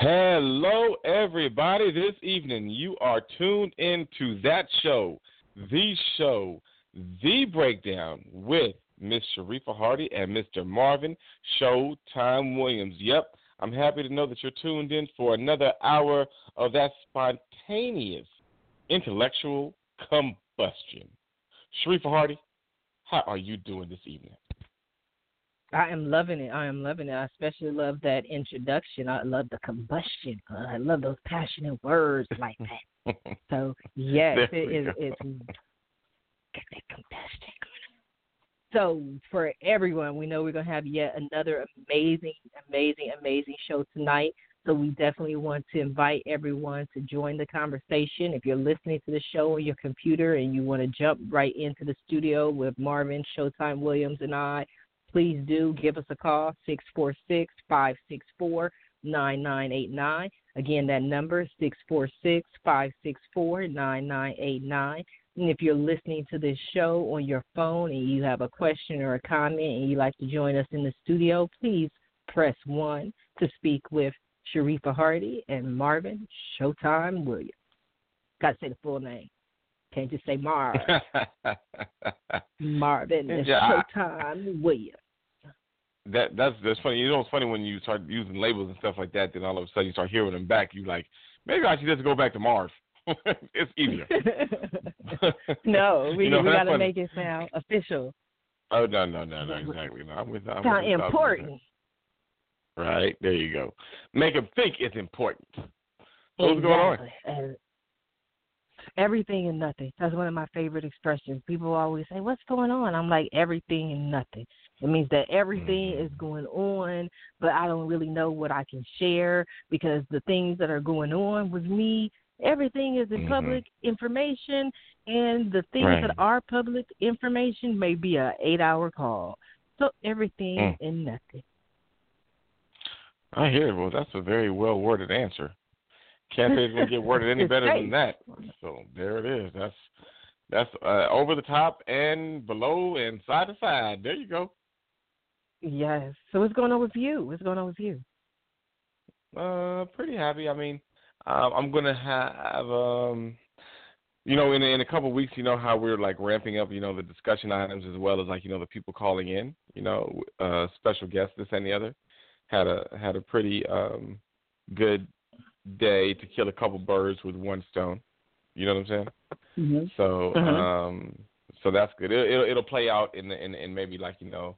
Hello, everybody. This evening, you are tuned into that show, the show, the breakdown with Miss Sharifah Hardie and Mr. Marvin Showtime Williams. Yep, I'm happy to know that you're tuned in for another hour of that spontaneous intellectual combustion. Sharifah Hardie, how are you doing this evening? I am loving it. I am loving it. I especially love that introduction. I love the combustion. I love those passionate words like that. so yes, it is. It's got that combustion. So for everyone, we know we're gonna have yet another amazing, amazing, amazing show tonight. So we definitely want to invite everyone to join the conversation. If you're listening to the show on your computer and you want to jump right into the studio with Marvin, Showtime Williams, and I, please do give us a call 646 564 9989. Again, that number is 646 564 9989. And if you're listening to this show on your phone and you have a question or a comment and you'd like to join us in the studio, please press 1 to speak with Sharifah Hardie and Marvin Showtime Williams. Got to say the full name. Can't just say Marv. Marvin and Yeah, Showtime Williams. That that's that's funny. You know, it's funny when you start using labels and stuff like that. Then all of a sudden you start hearing them back. You like maybe I should just go back to Marv. it's easier. no, we You know, we got to funny. make it sound official. Oh no no no no exactly. No, I'm with I'm Sound with important. Right there you go. Make them think it's important. What's going on? And everything and nothing. That's one of my favorite expressions. People always say, "What's going on?" I'm like, "Everything and nothing." It means that everything Mm-hmm. is going on, but I don't really know what I can share because the things that are going on with me, everything is in Mhm. public information, and the things Right. that are public information may be a eight hour call. So everything Mm. and nothing. I hear. Well, that's a very well worded answer. Can't say it's gonna get worded any better than that. So there it is. That's that's uh, over the top and below and side to side. There you go. Yes. So what's going on with you? What's going on with you? Uh, pretty happy. I mean, um, I'm gonna have um, you know, in in a couple of weeks, you know how we're like ramping up, you know, the discussion items as well as like you know the people calling in, you know, uh, special guests, this and the other. Had a had a pretty um good day to kill a couple birds with one stone. You know what I'm saying? Mm-hmm. So Mhm. um so that's good. It, it'll it'll play out in the in, in maybe like you know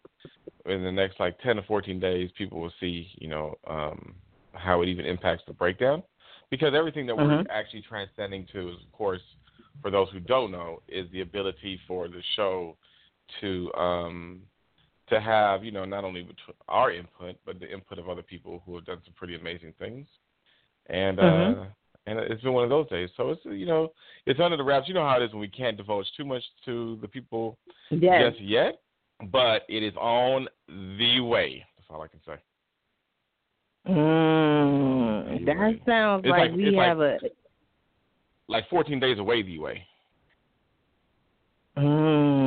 in the next like ten to fourteen days. People will see you know um how it even impacts the breakdown because everything that we're Mhm. actually transcending to is of course for those who don't know is the ability for the show to um to have you know not only our input but the input of other people who have done some pretty amazing things and uh Mhm. and it's been one of those days so it's you know it's under the wraps you know how it is when we can't divulge too much to the people Yes. just yet but it is on the way that's all i can say Mm, that sounds like, like- we it's like- have a. like 14 days away the way Mm,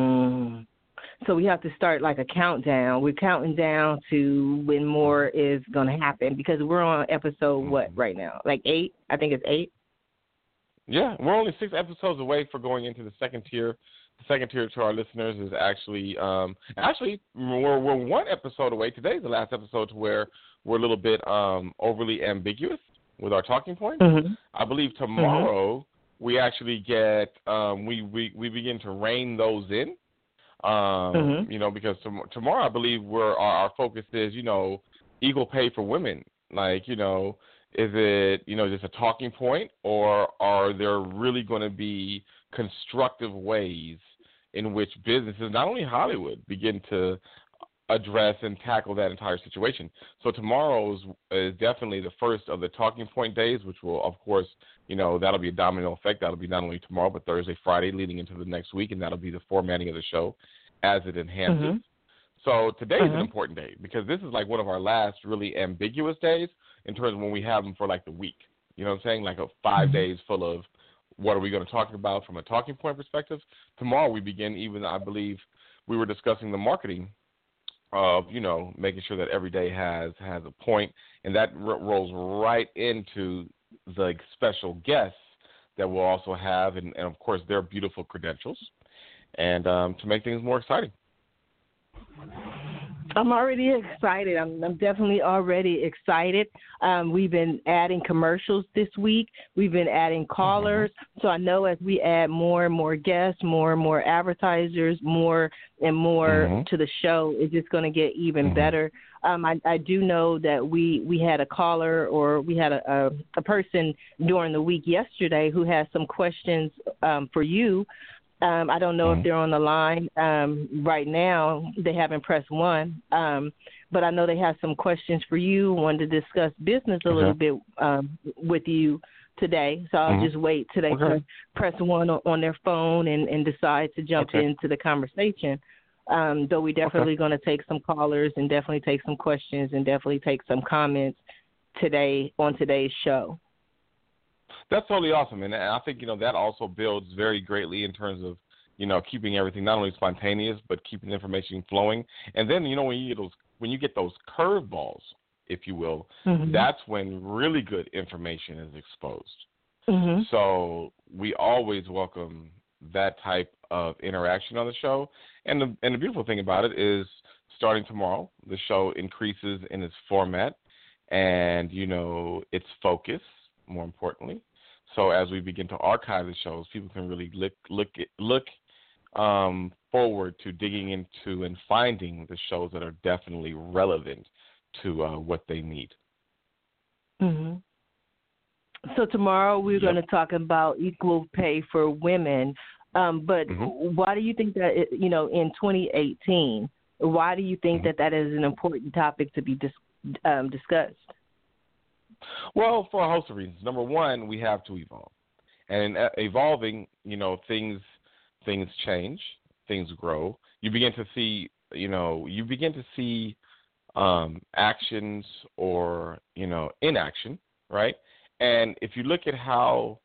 so we have to start like a countdown. We're counting down to when more is going to happen because we're on episode what Mm-hmm. right now? Like eight? I think it's eight. Yeah, we're only six episodes away for going into the second tier. The second tier to our listeners is actually, um, actually we're, we're one episode away. Today's the last episode to where we're a little bit um, overly ambiguous with our talking points. Mm-hmm. I believe tomorrow we actually get um, we, we we begin to rein those in. Um, Mhm. You know, because tom- tomorrow I believe we're our, our focus is you know equal pay for women. Like you know, is it you know just a talking point, or are there really going to be constructive ways in which businesses, not only Hollywood, begin to address and tackle that entire situation. So tomorrow's is definitely the first of the talking point days, which will, of course, you know, that'll be a domino effect. That'll be not only tomorrow, but Thursday, Friday, leading into the next week, and that'll be the formatting of the show as it enhances. Mm-hmm. So today is Mm-hmm. an important day because this is like one of our last really ambiguous days in terms of when we have them for like the week. You know what I'm saying? Like a 5 Mm-hmm. days full of what are we going to talk about from a talking point perspective. Tomorrow we begin even I believe we were discussing the marketing of you know making sure that every day has has a point, and that r- rolls right into the special guests that we'll also have, and, and of course their beautiful credentials, and um, to make things more exciting. I'm already excited. I'm, I'm definitely already excited. Um, we've been adding commercials this week. We've been adding callers. So I know as we add more and more guests, more and more advertisers, more and more Mhm. to the show, it's just going to get even Mhm. better. Um, I, I do know that we, we had a caller or we had a, a, a person during the week yesterday who has some questions um, for you um, I don't know Mhm. if they're on the line um, right now. They haven't pressed one, um, but I know they have some questions for you. Wanted to discuss business a little bit um, with you today, so I'll Mhm. just wait till they Okay. press, one on, on their phone and, and decide to jump Okay. into the conversation. Um, though we're definitely going to take some callers and definitely take some questions and definitely take some comments today on today's show. That's totally awesome, and I think you know that also builds very greatly in terms of you know keeping everything not only spontaneous but keeping information flowing. And then you know when you get those when you get those curveballs, if you will, Mhm. that's when really good information is exposed. Mhm. So we always welcome that type of interaction on the show. And the and the beautiful thing about it is starting tomorrow, the show increases in its format and you know its focus, more importantly. So as we begin to archive the shows, people can really look look look um, forward to digging into and finding the shows that are definitely relevant to uh, what they need. hmm So tomorrow we're Yep. going to talk about equal pay for women. Um, but Mhm. why do you think that it, you know in 2018? Why do you think Mhm. that that is an important topic to be dis- um, discussed? Well, for a host of reasons. Number one, we have to evolve, and uh, evolving, you know, things things change, things grow. You begin to see, you know, you begin to see um, actions or you know inaction, right? And if you look at how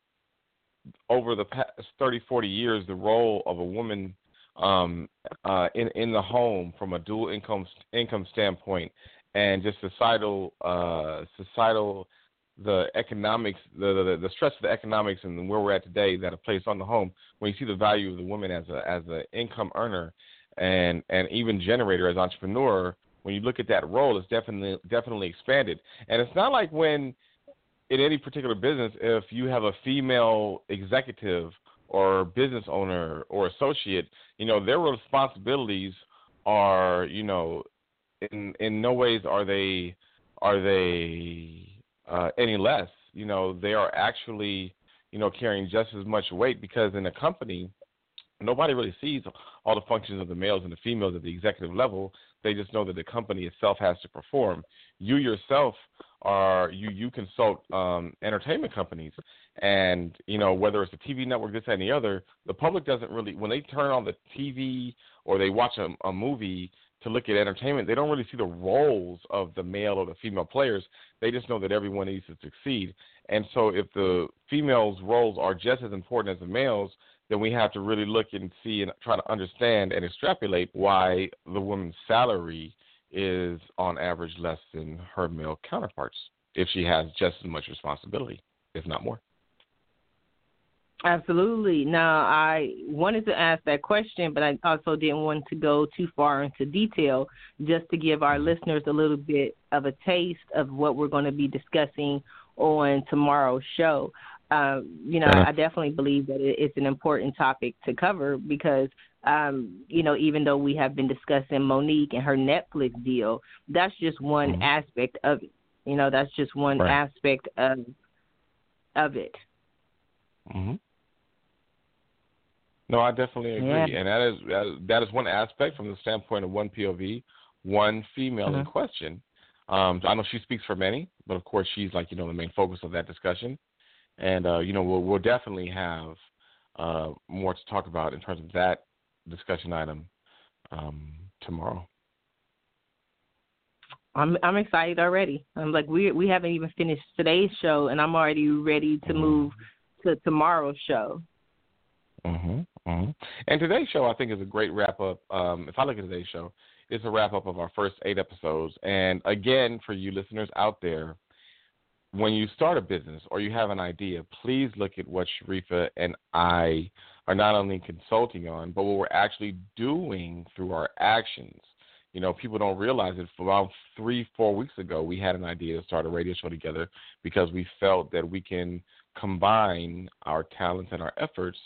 over the past 30, 40 years, the role of a woman um, uh, in in the home from a dual income income standpoint, and just societal uh, societal the economics the, the the stress of the economics and where we're at today that are placed on the home. When you see the value of the woman as a as an income earner and and even generator as entrepreneur when you look at that role it's definitely definitely expanded. And it's not like when in any particular business if you have a female executive or business owner or associate you know their responsibilities are you know in in no ways are they are they uh, any less. You know, they are actually, you know, carrying just as much weight because in a company, nobody really sees all the functions of the males and the females at the executive level. They just know that the company itself has to perform. You yourself are you you consult um, entertainment companies, and you know whether it's a TV network, this and the other. The public doesn't really when they turn on the TV or they watch a, a movie to look at entertainment, they don't really see the roles of the male or the female players. They just know that everyone needs to succeed. And so, if the females' roles are just as important as the males, then we have to really look and see and try to understand and extrapolate why the woman's salary is on average less than her male counterparts if she has just as much responsibility, if not more. Absolutely. Now, I wanted to ask that question, but I also didn't want to go too far into detail just to give our listeners a little bit of a taste of what we're going to be discussing on tomorrow's show. Um, you know, Uh-huh. I definitely believe that it's an important topic to cover because, um, you know, even though we have been discussing Mo'Nique and her Netflix deal, that's just one Mhm. aspect of it. You know, that's just one Right. aspect of of it. hmm No, I definitely agree, Yeah. and that is that is- that is one aspect from the standpoint of one POV one female mm-hmm. in question. Um, I know she speaks for many, but of course she's like you know the main focus of that discussion, and uh, you know we'll we'll definitely have uh, more to talk about in terms of that discussion item um, tomorrow. I'm I'm excited already. I'm like we we haven't even finished today's show, and I'm already ready to mm-hmm. move to tomorrow's show. Mhm. Mhm. And today's show, I think, is a great wrap up. Um, if I look at today's show, it's a wrap up of our first eight episodes. And again, for you listeners out there, when you start a business or you have an idea, please look at what Sharifah and I are not only consulting on, but what we're actually doing through our actions. You know, people don't realize it. About three, four weeks ago, we had an idea to start a radio show together because we felt that we can combine our talents and our efforts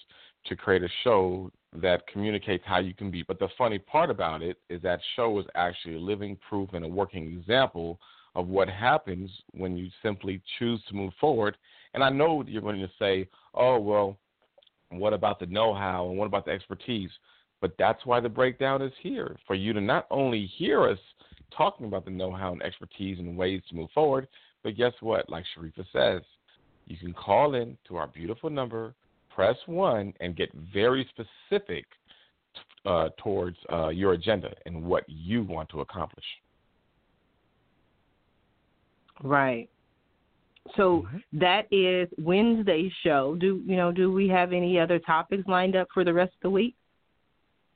to create a show that communicates how you can be. But the funny part about it is that show is actually a living proof and a working example of what happens when you simply choose to move forward. And I know you're going to say, oh, well, what about the know how and what about the expertise? But that's why the breakdown is here for you to not only hear us talking about the know how and expertise and ways to move forward, but guess what? Like Sharifah says, you can call in to our beautiful number, press one, and get very specific uh, towards uh, your agenda and what you want to accomplish. Right. So mm-hmm. that is Wednesday's show. Do you know? Do we have any other topics lined up for the rest of the week?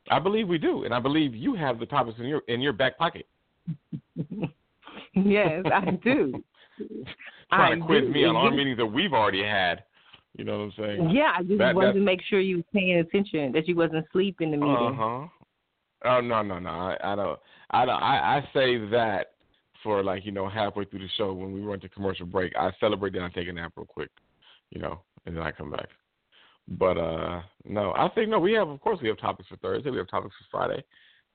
I believe we do, and I believe you have the topics in your in your back pocket. yes, I do. Trying I to quiz do. me on our meetings that we've already had. You know what I'm saying? Yeah, I just that, wanted to make sure you were paying attention, that you wasn't sleeping in the meeting. Uh huh. Oh no no no! I, I don't. I don't. I, I say that for like you know halfway through the show when we run to commercial break. I celebrate that I take a nap real quick, you know, and then I come back. But uh no, I think no. We have of course we have topics for Thursday. We have topics for Friday,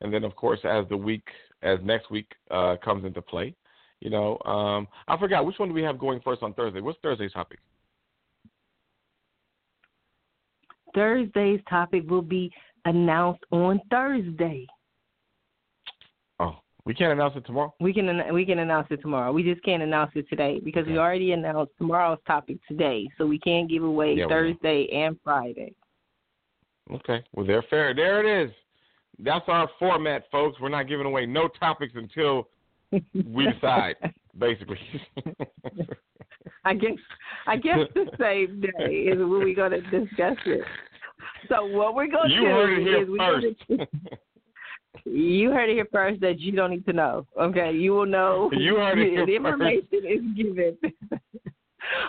and then of course as the week as next week uh comes into play, you know, um I forgot which one do we have going first on Thursday. What's Thursday's topic? Thursday's topic will be announced on Thursday. Oh, we can't announce it tomorrow. We can we can announce it tomorrow. We just can't announce it today because okay. we already announced tomorrow's topic today, so we can't give away yeah, Thursday and Friday. Okay, well there fair. There it is. That's our format, folks. We're not giving away no topics until we decide, basically. I guess I guess the same day is when we're going to discuss it. So what we're going to do heard it here first. You heard it here first that you don't need to know. Okay, you will know. You heard it here The information first. is given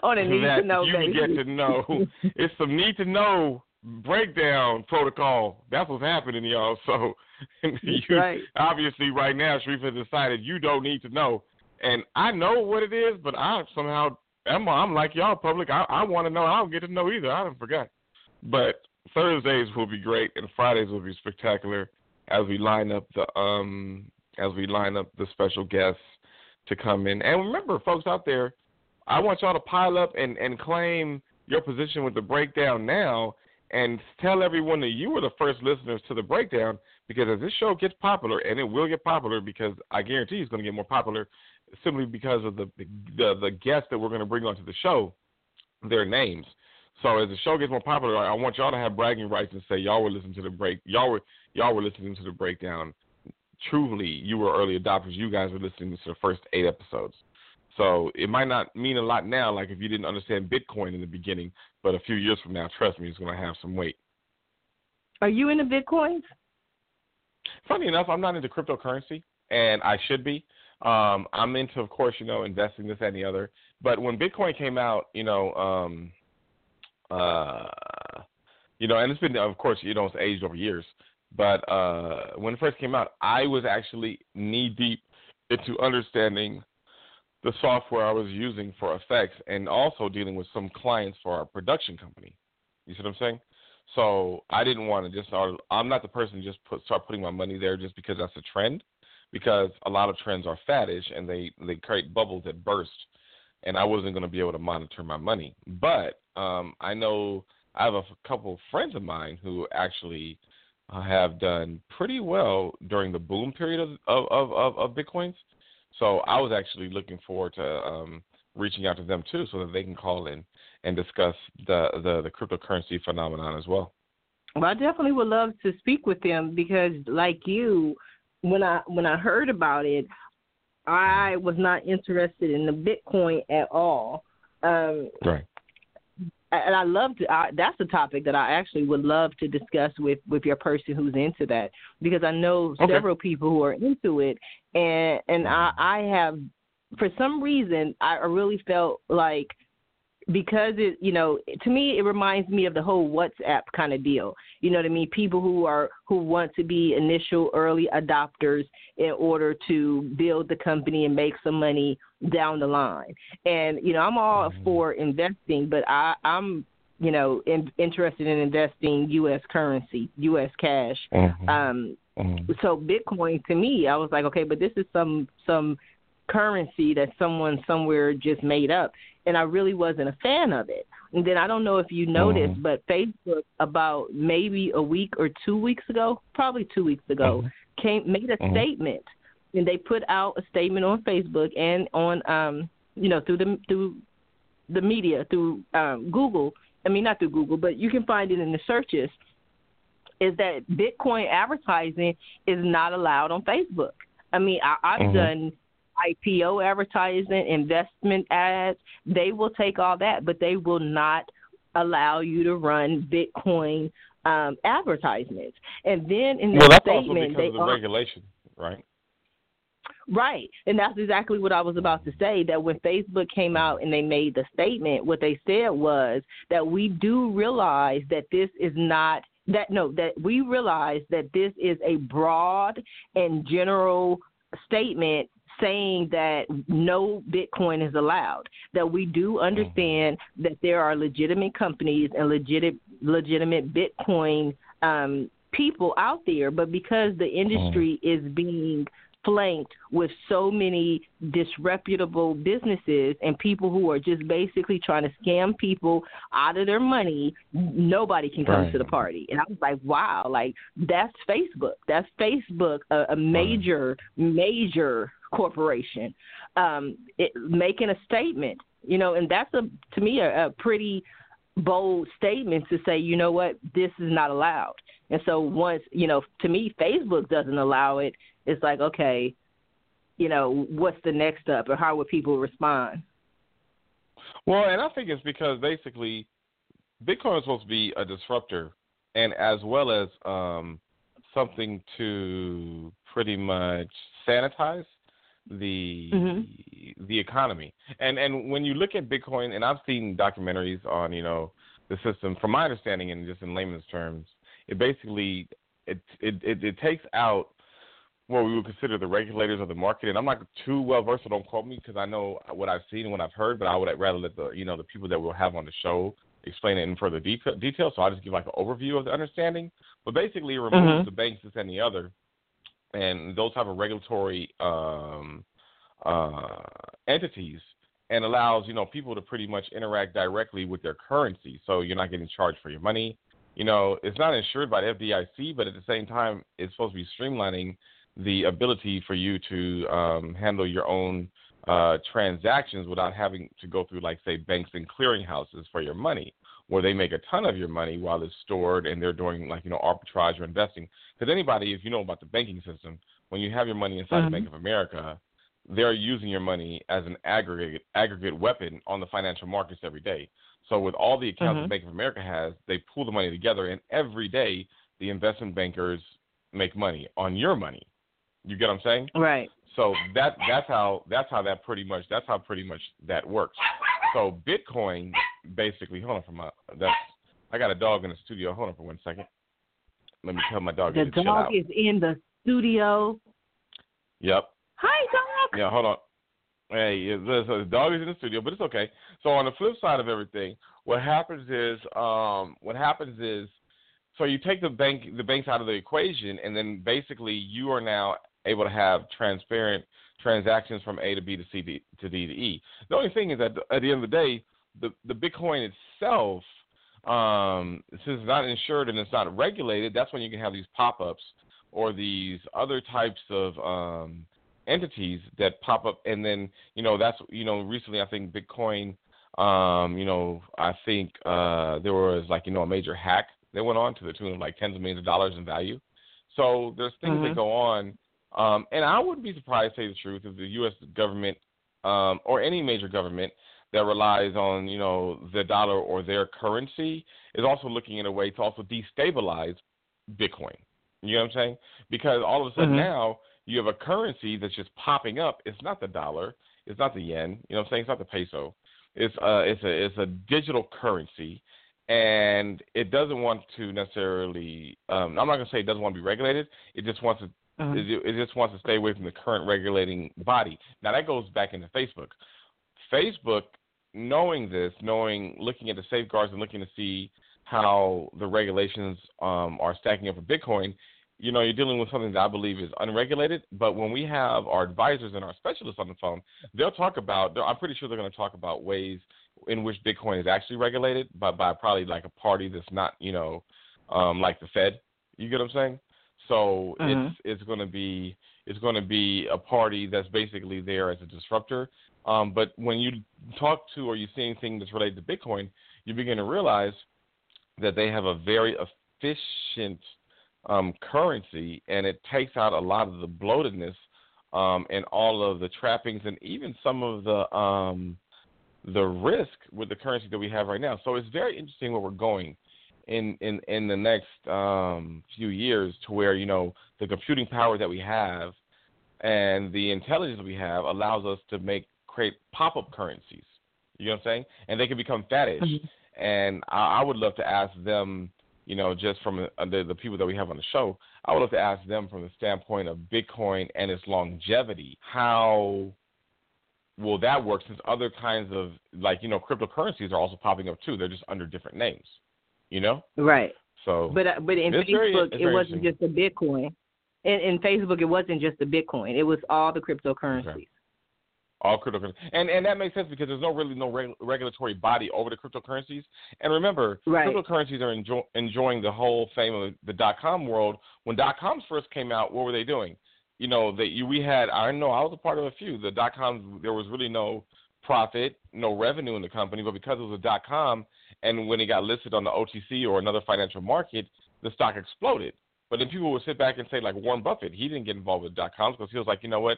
on a need that to know you basis. get to know. it's some need to know breakdown protocol. That's what's happening, y'all. So you right. obviously right now, Sharifah has decided you don't need to know, and I know what it is, but I somehow I'm, I'm like y'all, public. I, I want to know. I don't get to know either. I don't forget. But Thursdays will be great, and Fridays will be spectacular as we line up the um as we line up the special guests to come in. And remember, folks out there, I want y'all to pile up and and claim your position with the breakdown now and tell everyone that you were the first listeners to the breakdown because as this show gets popular and it will get popular because I guarantee it's going to get more popular simply because of the the, the guests that we're going to bring onto the show their names so as the show gets more popular, I want y'all to have bragging rights and say y'all were listening to the break. Y'all were y'all were listening to the breakdown. Truly, you were early adopters. You guys were listening to the first eight episodes. So it might not mean a lot now, like if you didn't understand Bitcoin in the beginning, but a few years from now, trust me, it's going to have some weight. Are you into Bitcoins? Funny enough, I'm not into cryptocurrency, and I should be. Um, I'm into, of course, you know, investing this and the other. But when Bitcoin came out, you know, um, uh, you know, and it's been, of course, you know, it's aged over years. But uh, when it first came out, I was actually knee deep into understanding the software I was using for effects, and also dealing with some clients for our production company. You see what I'm saying? So I didn't want to just start. I'm not the person to just put, start putting my money there just because that's a trend, because a lot of trends are faddish and they they create bubbles that burst and I wasn't going to be able to monitor my money. But um, I know I have a couple of friends of mine who actually have done pretty well during the boom period of of of, of Bitcoins. So I was actually looking forward to um, reaching out to them too, so that they can call in and discuss the the, the cryptocurrency phenomenon as well. Well, I definitely would love to speak with them because, like you, when I when I heard about it, I was not interested in the Bitcoin at all. Um, right. And I love to. I, that's a topic that I actually would love to discuss with with your person who's into that because I know okay. several people who are into it, and and I I have for some reason I really felt like because it you know to me it reminds me of the whole whatsapp kind of deal you know what i mean people who are who want to be initial early adopters in order to build the company and make some money down the line and you know i'm all mm-hmm. for investing but i i'm you know in, interested in investing us currency us cash mm-hmm. um mm-hmm. so bitcoin to me i was like okay but this is some some currency that someone somewhere just made up and I really wasn't a fan of it. And then I don't know if you noticed, mm-hmm. but Facebook about maybe a week or two weeks ago, probably two weeks ago, mm-hmm. came made a mm-hmm. statement, and they put out a statement on Facebook and on um you know through the through the media through um Google. I mean not through Google, but you can find it in the searches. Is that Bitcoin advertising is not allowed on Facebook? I mean, I, I've mm-hmm. done IPO advertising, investment ads, they will take all that, but they will not allow you to run Bitcoin um, advertisements. And then in well, statement, they of the are, regulation, right? Right. And that's exactly what I was about to say that when Facebook came out and they made the statement, what they said was that we do realize that this is not that no, that we realize that this is a broad and general statement saying that no Bitcoin is allowed. That we do understand mm-hmm. that there are legitimate companies and legitimate legitimate Bitcoin um, people out there, but because the industry mm-hmm. is being flanked with so many disreputable businesses and people who are just basically trying to scam people out of their money, nobody can come right. to the party. And I was like, wow, like that's Facebook. That's Facebook, a, a major, right. major corporation, um, it, making a statement. You know, and that's a to me a, a pretty bold statement to say, you know what, this is not allowed. And so once you know, to me, Facebook doesn't allow it. It's like, okay, you know, what's the next step, or how would people respond? Well, and I think it's because basically Bitcoin is supposed to be a disruptor, and as well as um, something to pretty much sanitize the mm-hmm. the economy. And and when you look at Bitcoin, and I've seen documentaries on you know the system. From my understanding, and just in layman's terms, it basically it it it, it takes out what we would consider the regulators of the market. And I'm not too well versed, so don't quote me because I know what I've seen and what I've heard. But I would rather let the you know the people that we'll have on the show explain it in further detail. detail so I'll just give like an overview of the understanding. But basically, it removes mm-hmm. the banks, this and the other, and those type of regulatory um, uh, entities and allows you know people to pretty much interact directly with their currency. So you're not getting charged for your money. You know, it's not insured by the FDIC, but at the same time, it's supposed to be streamlining the ability for you to um, handle your own uh, transactions without having to go through, like, say, banks and clearinghouses for your money, where they make a ton of your money while it's stored and they're doing, like, you know, arbitrage or investing. Because anybody, if you know about the banking system, when you have your money inside mm-hmm. the Bank of America, they're using your money as an aggregate aggregate weapon on the financial markets every day. So with all the accounts mm-hmm. that Bank of America has, they pull the money together, and every day the investment bankers make money on your money. You get what I'm saying? Right. So that that's how that's how that pretty much that's how pretty much that works. So Bitcoin basically hold on for my that's I got a dog in the studio. Hold on for one second. Let me tell my dog the dog is in the studio. Yep. Hi, dog. Yeah, hold on. Hey, the, the dog is in the studio, but it's okay. So on the flip side of everything, what happens is, um, what happens is, so you take the bank, the banks out of the equation, and then basically you are now able to have transparent transactions from A to B to C to D to E. The only thing is that at the end of the day, the the Bitcoin itself um, since it's not insured and it's not regulated, that's when you can have these pop-ups or these other types of um, entities that pop up, and then you know that's you know recently I think Bitcoin, um, you know I think uh, there was like you know a major hack that went on to the tune of like tens of millions of dollars in value. So there's things mm-hmm. that go on, um, and I wouldn't be surprised, to say the truth, if the U.S. government um, or any major government that relies on you know the dollar or their currency is also looking in a way to also destabilize Bitcoin. You know what I'm saying? Because all of a sudden mm-hmm. now you have a currency that's just popping up. It's not the dollar. It's not the yen. You know what I'm saying? It's not the peso. It's uh it's a it's a digital currency, and it doesn't want to necessarily. Um, I'm not gonna say it doesn't want to be regulated. It just wants to. Uh-huh. It, it just wants to stay away from the current regulating body. Now that goes back into Facebook. Facebook, knowing this, knowing, looking at the safeguards and looking to see how the regulations um, are stacking up for Bitcoin, you know, you're dealing with something that I believe is unregulated. But when we have our advisors and our specialists on the phone, they'll talk about. I'm pretty sure they're going to talk about ways in which Bitcoin is actually regulated, but by probably like a party that's not, you know, um, like the Fed. You get what I'm saying? So mm-hmm. it's it's going to be it's going to be a party that's basically there as a disruptor. Um, but when you talk to or you see anything that's related to Bitcoin, you begin to realize that they have a very efficient um, currency, and it takes out a lot of the bloatedness um, and all of the trappings, and even some of the um, the risk with the currency that we have right now. So it's very interesting where we're going in in in the next um, few years, to where you know the computing power that we have and the intelligence we have allows us to make create pop up currencies. You know what I'm saying? And they can become fetish. Mm-hmm. And I, I would love to ask them you know, just from the, the people that we have on the show, I would love to ask them from the standpoint of Bitcoin and its longevity, how will that work since other kinds of like, you know, cryptocurrencies are also popping up too. They're just under different names. You know? Right. So But uh, but in Facebook very, it wasn't just the Bitcoin. In, in Facebook it wasn't just the Bitcoin. It was all the cryptocurrencies. Okay. All cryptocurrencies, and and that makes sense because there's no really no reg- regulatory body over the cryptocurrencies. And remember, right. cryptocurrencies are enjo- enjoying the whole fame of the dot com world. When dot coms first came out, what were they doing? You know, that we had. I know I was a part of a few. The dot coms, there was really no profit, no revenue in the company, but because it was a dot com, and when it got listed on the OTC or another financial market, the stock exploded. But then people would sit back and say, like Warren Buffett, he didn't get involved with dot coms because he was like, you know what,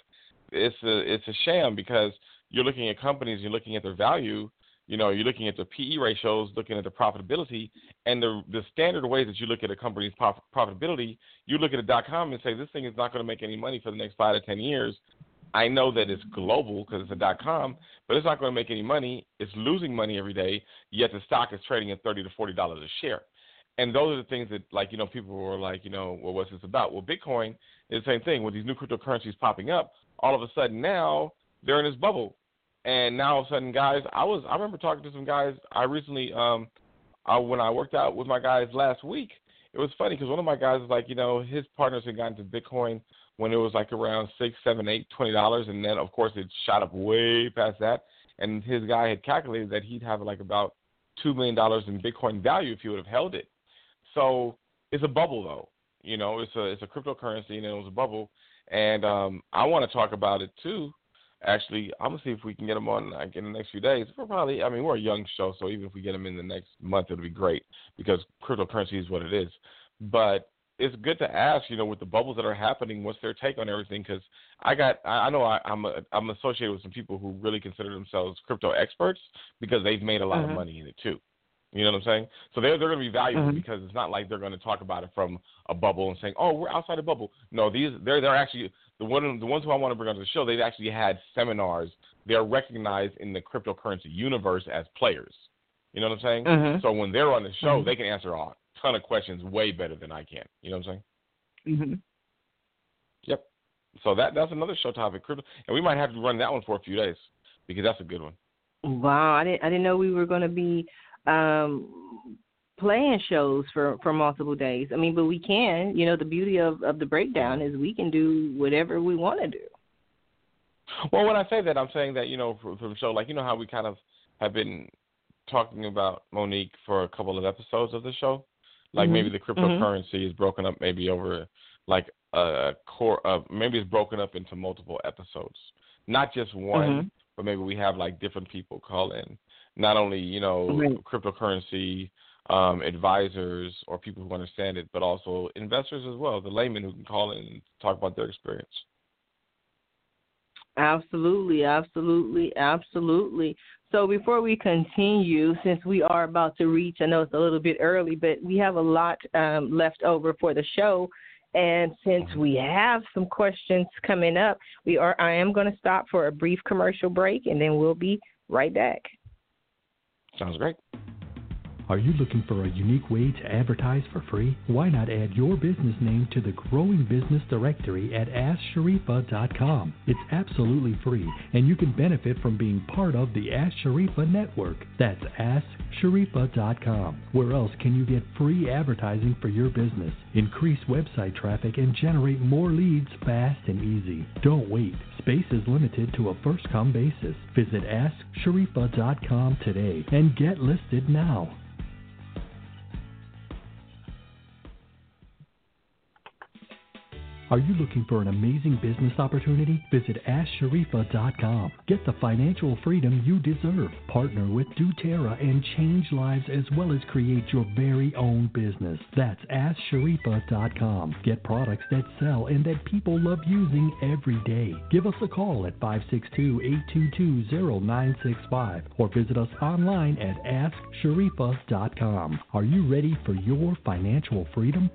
it's a it's a sham because you're looking at companies, you're looking at their value, you know, you're looking at the PE ratios, looking at the profitability, and the the standard ways that you look at a company's prof- profitability, you look at a dot com and say this thing is not going to make any money for the next five to ten years. I know that it's global because it's a dot com, but it's not going to make any money. It's losing money every day. Yet the stock is trading at thirty to forty dollars a share. And those are the things that, like, you know, people were like, you know, well, what's this about? Well, Bitcoin is the same thing. With these new cryptocurrencies popping up, all of a sudden now they're in this bubble, and now all of a sudden, guys, I was I remember talking to some guys I recently um I, when I worked out with my guys last week. It was funny because one of my guys was like, you know, his partners had gotten to Bitcoin when it was like around six, seven, eight, twenty dollars, and then of course it shot up way past that. And his guy had calculated that he'd have like about two million dollars in Bitcoin value if he would have held it. So it's a bubble though. You know, it's a it's a cryptocurrency and it was a bubble. And um, I want to talk about it too. Actually, I'm gonna see if we can get them on like, in the next few days. We're probably, I mean, we're a young show, so even if we get them in the next month, it'll be great because cryptocurrency is what it is. But it's good to ask, you know, with the bubbles that are happening, what's their take on everything? Because I got, I know I, I'm a, I'm associated with some people who really consider themselves crypto experts because they've made a lot mm-hmm. of money in it too. You know what I'm saying? So they're they're going to be valuable mm-hmm. because it's not like they're going to talk about it from a bubble and saying, "Oh, we're outside a bubble." No, these they're they're actually the one the ones who I want to bring onto the show. They've actually had seminars. They're recognized in the cryptocurrency universe as players. You know what I'm saying? Mm-hmm. So when they're on the show, mm-hmm. they can answer a ton of questions way better than I can. You know what I'm saying? Mhm. Yep. So that that's another show topic, crypto, and we might have to run that one for a few days because that's a good one. Wow, I didn't I didn't know we were going to be um, playing shows for for multiple days. I mean, but we can. You know, the beauty of of the breakdown is we can do whatever we want to do. Well, when I say that, I'm saying that you know from, from show, like you know how we kind of have been talking about Mo'Nique for a couple of episodes of the show. Like mm-hmm. maybe the mm-hmm. cryptocurrency mm-hmm. is broken up maybe over like a core of maybe it's broken up into multiple episodes. Not just one, mm-hmm. but maybe we have like different people call in. Not only, you know, right. cryptocurrency um, advisors or people who understand it, but also investors as well, the laymen who can call in and talk about their experience. Absolutely, absolutely, absolutely. So before we continue, since we are about to reach, I know it's a little bit early, but we have a lot um, left over for the show. And since we have some questions coming up, we are I am going to stop for a brief commercial break, and then we'll be right back. Sounds great. Are you looking for a unique way to advertise for free? Why not add your business name to the growing business directory at AskSharifa.com? It's absolutely free, and you can benefit from being part of the Ask Sharifa network. That's AskSharifa.com. Where else can you get free advertising for your business, increase website traffic, and generate more leads fast and easy? Don't wait. Space is limited to a first come basis. Visit AskSharifa.com today and get listed now. Are you looking for an amazing business opportunity? Visit AskSharifa.com. Get the financial freedom you deserve. Partner with doTERRA and change lives as well as create your very own business. That's AskSharifa.com. Get products that sell and that people love using every day. Give us a call at 562-822-0965 or visit us online at AskSharifa.com. Are you ready for your financial freedom?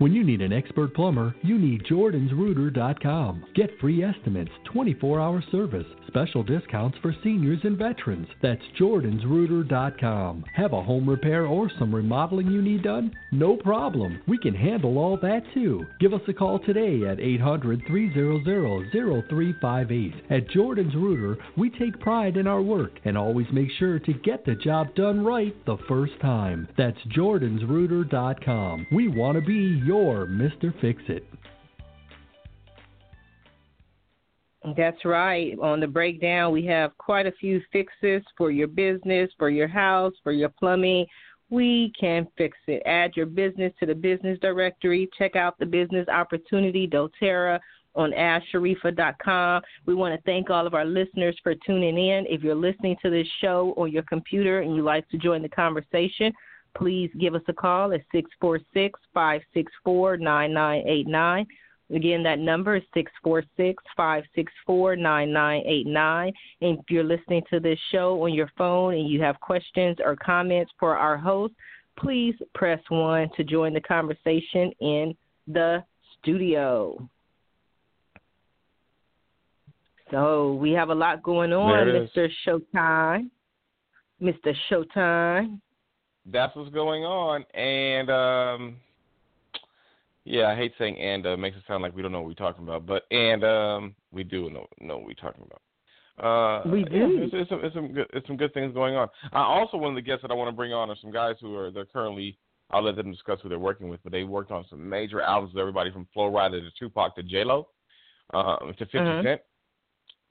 When you need an expert plumber, you need jordansrooter.com. Get free estimates, 24-hour service, special discounts for seniors and veterans. That's jordansrooter.com. Have a home repair or some remodeling you need done? No problem. We can handle all that too. Give us a call today at 800-300-0358. At Jordan's Rooter, we take pride in our work and always make sure to get the job done right the first time. That's jordansrooter.com. We want to be your Mr. Fix It. That's right. On the breakdown, we have quite a few fixes for your business, for your house, for your plumbing. We can fix it. Add your business to the business directory. Check out the business opportunity, doTERRA, on AskSharifa.com. We want to thank all of our listeners for tuning in. If you're listening to this show on your computer and you'd like to join the conversation, please give us a call at 646 564 9989. Again, that number is 646 564 9989. And if you're listening to this show on your phone and you have questions or comments for our host, please press 1 to join the conversation in the studio. So we have a lot going on, Mr. Showtime. Mr. Showtime that's what's going on. And um, yeah, I hate saying and uh, makes it sound like we don't know what we're talking about, but and um, we do know know what we're talking about. Uh, we do. Yeah, it's, it's, some, it's some good it's some good things going on. I also one of the guests that I want to bring on are some guys who are they're currently. I'll let them discuss who they're working with, but they worked on some major albums. with Everybody from Flo Rida to Tupac to J Lo, uh, to 50 mm-hmm. Cent.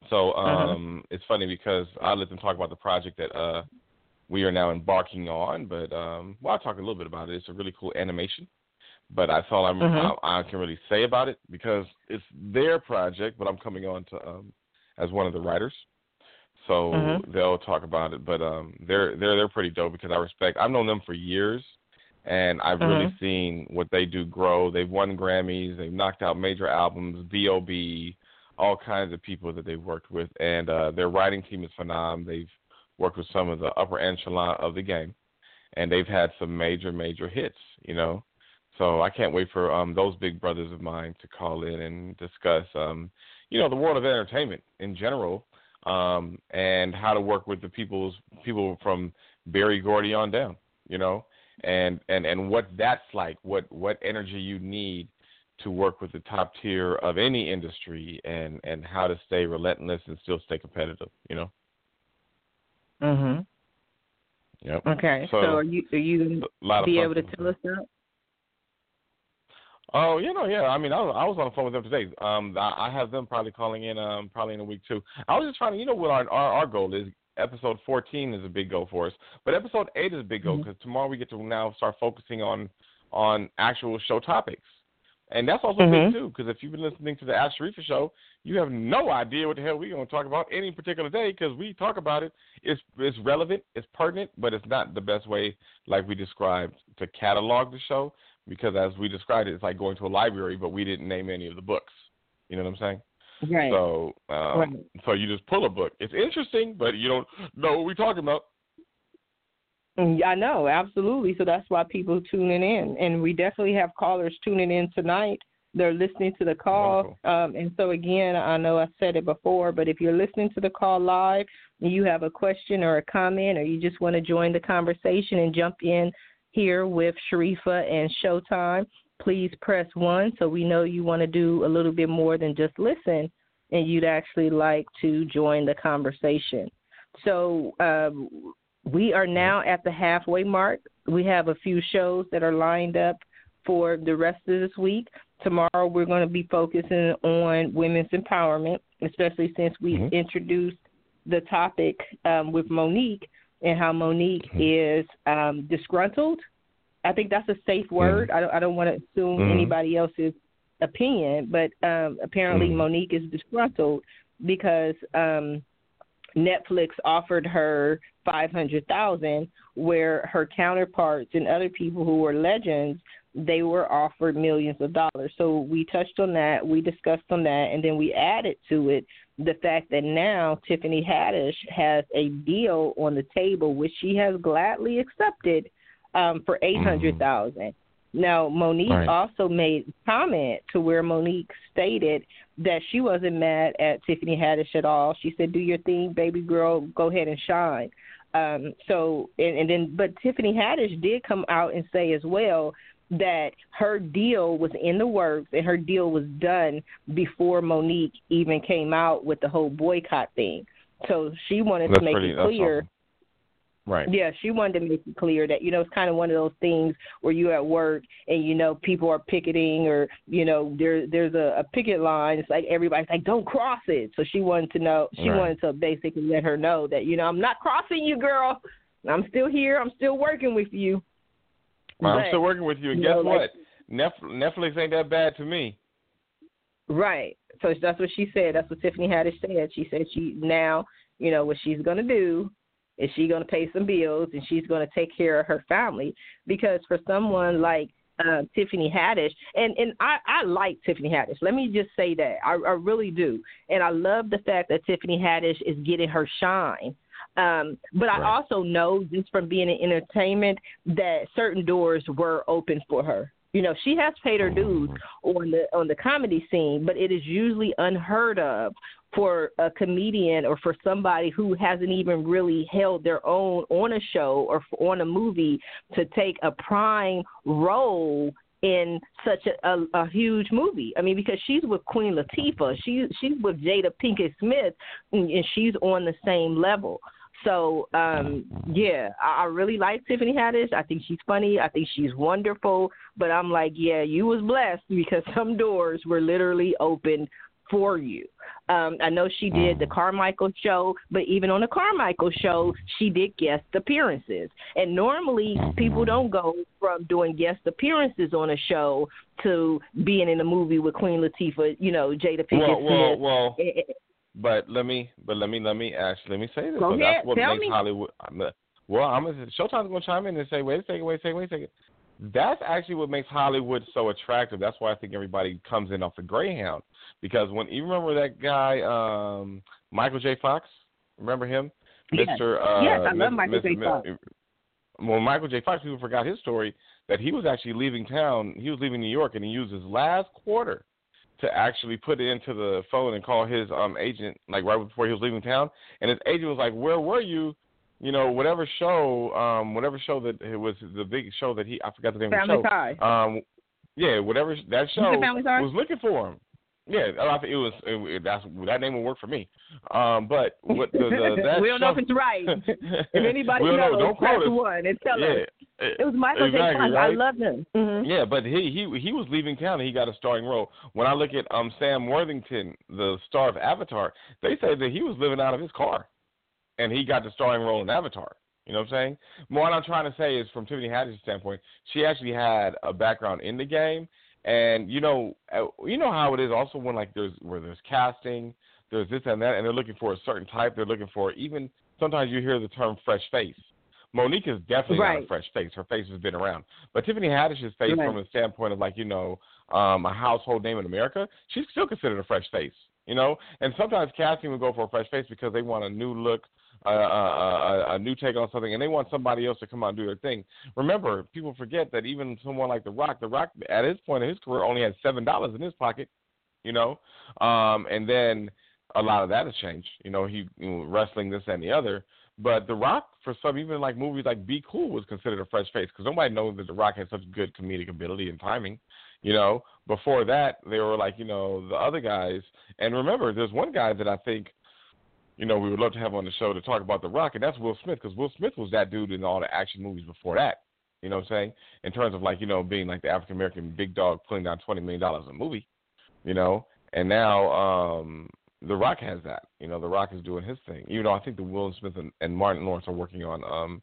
So mm-hmm. um, it's funny because I let them talk about the project that uh, we are now embarking on. But um, well, I'll talk a little bit about it. It's a really cool animation. But that's all I'm, mm-hmm. I, I can really say about it because it's their project, but I'm coming on to um, as one of the writers. So mm-hmm. they'll talk about it. But um, they're they're they're pretty dope because I respect. I've known them for years, and I've mm-hmm. really seen what they do grow. They've won Grammys. They've knocked out major albums. B.O.B. All kinds of people that they've worked with, and uh, their writing team is phenomenal. They've worked with some of the upper echelon of the game, and they've had some major, major hits. You know, so I can't wait for um, those big brothers of mine to call in and discuss, um, you know, the world of entertainment in general, um, and how to work with the people's people from Berry Gordy on down. You know, and and and what that's like, what what energy you need to work with the top tier of any industry and and how to stay relentless and still stay competitive you know Mhm. Yep. Okay. So, so are you are you going to be able to tell us that? Oh, you know, yeah. I mean, I was, I was on the phone with them today. Um, I, I have them probably calling in, um, probably in a week too. I was just trying to, you know, what our our, our goal is. Episode 14 is a big goal for us, but episode eight is a big goal because mm-hmm. tomorrow we get to now start focusing on on actual show topics. And that's also mm-hmm. big too, because if you've been listening to the Ask Sharifah show, you have no idea what the hell we're going to talk about any particular day because we talk about it. It's it's relevant, it's pertinent, but it's not the best way, like we described, to catalog the show. Because as we described it, it's like going to a library, but we didn't name any of the books. You know what I'm saying? Right. So, um, right. so you just pull a book. It's interesting, but you don't know what we're talking about. I know, absolutely. So that's why people tuning in, and we definitely have callers tuning in tonight. They're listening to the call, um, and so again, I know I said it before, but if you're listening to the call live, and you have a question or a comment, or you just want to join the conversation and jump in here with Sharifah and Showtime, please press one so we know you want to do a little bit more than just listen, and you'd actually like to join the conversation. So um, we are now at the halfway mark. We have a few shows that are lined up for the rest of this week. Tomorrow we're going to be focusing on women's empowerment, especially since we mm-hmm. introduced the topic um, with Mo'Nique and how Mo'Nique mm-hmm. is um, disgruntled. I think that's a safe mm-hmm. word. Mm-hmm. I don't, I don't want to assume mm-hmm. anybody else's opinion, but um, apparently mm-hmm. Mo'Nique is disgruntled because um, Netflix offered her five hundred thousand, where her counterparts and other people who were legends they were offered millions of dollars. So we touched on that, we discussed on that, and then we added to it the fact that now Tiffany Haddish has a deal on the table, which she has gladly accepted um, for eight hundred thousand. Mm-hmm. Now, Mo'Nique right. also made comment to where Mo'Nique stated that she wasn't mad at Tiffany Haddish at all. She said, "Do your thing, baby girl. Go ahead and shine." Um, so, and, and then, but Tiffany Haddish did come out and say as well that her deal was in the works and her deal was done before Mo'Nique even came out with the whole boycott thing. So she wanted that's to make pretty, it clear Right. Yeah, she wanted to make it clear that you know it's kind of one of those things where you're at work and you know people are picketing or you know there there's a, a picket line. It's like everybody's like don't cross it. So she wanted to know. She right. wanted to basically let her know that you know I'm not crossing you, girl. I'm still here. I'm still working with you. Well, but, I'm still working with you, and you guess know, what? Like, Netflix ain't that bad to me. Right. So that's what she said. That's what Tiffany Haddish said. She said she now, you know, what she's gonna do is she going to pay some bills and she's going to take care of her family? Because for someone like uh, Tiffany Haddish, and and I I like Tiffany Haddish. Let me just say that I, I really do, and I love the fact that Tiffany Haddish is getting her shine. Um, but right. I also know just from being in entertainment that certain doors were open for her. You know, she has paid her dues on the on the comedy scene, but it is usually unheard of for a comedian or for somebody who hasn't even really held their own on a show or on a movie to take a prime role in such a, a, a huge movie. I mean, because she's with Queen Latifah, she she's with Jada Pinkett Smith, and, she's on the same level. So um yeah, I, I really like Tiffany Haddish. I think she's funny. I think she's wonderful. But I'm like, yeah, you was blessed because some doors were literally opened for you. Um, I know she did the mm. Carmichael show, but even on the Carmichael show, she did guest appearances. And normally, people don't go from doing guest appearances on a show to being in a movie with Queen Latifah, you know, Jada Pinkett well, Smith. Well, well, but let me, but let me, let me ask, let me say this. Go ahead, that's what tell makes me. Hollywood. I'm a, well, I'm gonna. Showtime's gonna chime in and say, wait a second, wait a second, wait a second. That's actually what makes Hollywood so attractive. That's why I think everybody comes in off the Greyhound because when you remember that guy, um, Michael J. Fox, remember him, yes. Mr. Uh, yes, I love Michael J. Fox. Well, Michael J. Fox, people forgot his story that he was actually leaving town. He was leaving New York, and he used his last quarter to actually put it into the phone and call his um agent like right before he was leaving town. And his agent was like, "Where were you?" You know, whatever show, um, whatever show that it was the big show that he I forgot the name Family of the show. Tie. Um, yeah, whatever that show was looking for him. Yeah, it was. It, that's that name will work for me. Um, but what the, the that we don't show, know if it's right. if anybody knows, know, don't press quote us. one and tell yeah. us. It was Michael exactly, J. Fox. Right? I love him. Mm-hmm. Yeah, but he he he was leaving town and he got a starring role. When I look at um Sam Worthington, the star of Avatar, they say that he was living out of his car, and he got the starring role in Avatar. You know what I'm saying? What I'm trying to say is, from Tiffany Haddish's standpoint, she actually had a background in the game, and you know, uh, you know how it is. Also, when like there's where there's casting, there's this and that, and they're looking for a certain type. They're looking for even sometimes you hear the term fresh face. Mo'Nique is definitely right. not a fresh face. Her face has been around. But Tiffany Haddish's face, right. from the standpoint of like you know um, a household name in America, she's still considered a fresh face. You know, and sometimes casting will go for a fresh face because they want a new look, a, a, a new take on something, and they want somebody else to come out and do their thing. Remember, people forget that even someone like The Rock, The Rock at his point in his career only had seven dollars in his pocket. You know, um, and then a lot of that has changed. You know, he you know, wrestling this and the other. But The Rock, for some, even like movies like Be Cool, was considered a fresh face because nobody knows that The Rock had such good comedic ability and timing. You know, before that, they were like, you know, the other guys. And remember, there's one guy that I think, you know, we would love to have on the show to talk about The Rock, and that's Will Smith because Will Smith was that dude in all the action movies before that. You know what I'm saying? In terms of like, you know, being like the African American big dog pulling down twenty million dollars a movie. You know, and now um the Rock has that. You know, The Rock is doing his thing. Even though I think the Will Smith and, and Martin Lawrence are working on um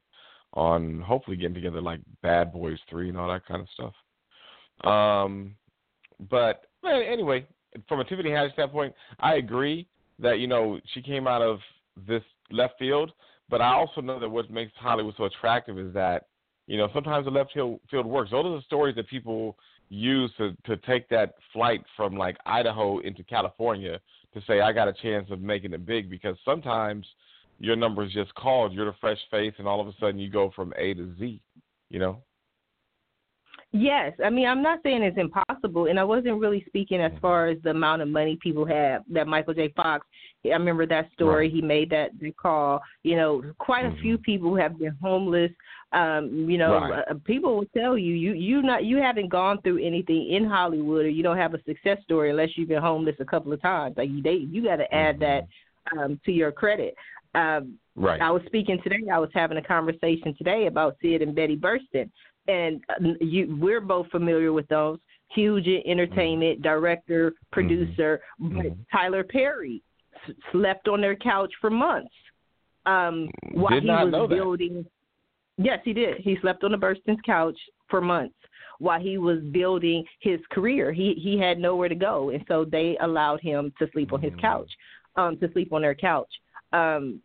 on hopefully getting together like Bad Boys Three and all that kind of stuff. Um, but anyway, from a Tiffany Haddish standpoint, I agree that you know she came out of this left field, but I also know that what makes Hollywood so attractive is that you know sometimes the left field field works. Those are the stories that people use to to take that flight from like Idaho into California to say I got a chance of making it big because sometimes your number is just called. You're the fresh face, and all of a sudden you go from A to Z. You know. Yes, I mean I'm not saying it's impossible, and I wasn't really speaking as far as the amount of money people have. That Michael J. Fox, I remember that story. Right. He made that call. You know, quite a Mhm. few people have been homeless. Um, you know, Right. uh, people will tell you you you not you haven't gone through anything in Hollywood, or you don't have a success story unless you've been homeless a couple of times. Like you, they, you got to add that um, to your credit. Um, Right. I was speaking today. I was having a conversation today about Sid and Betty Burston, and uh, you, we're both familiar with those. Huge in entertainment, director, producer, but Mhm. Tyler Perry s- slept on their couch for months um, while Did he was know that. building. Yes, he did. He slept on the Burston's couch for months while he was building his career. He he had nowhere to go, and so they allowed him to sleep on his couch, um, to sleep on their couch. Um,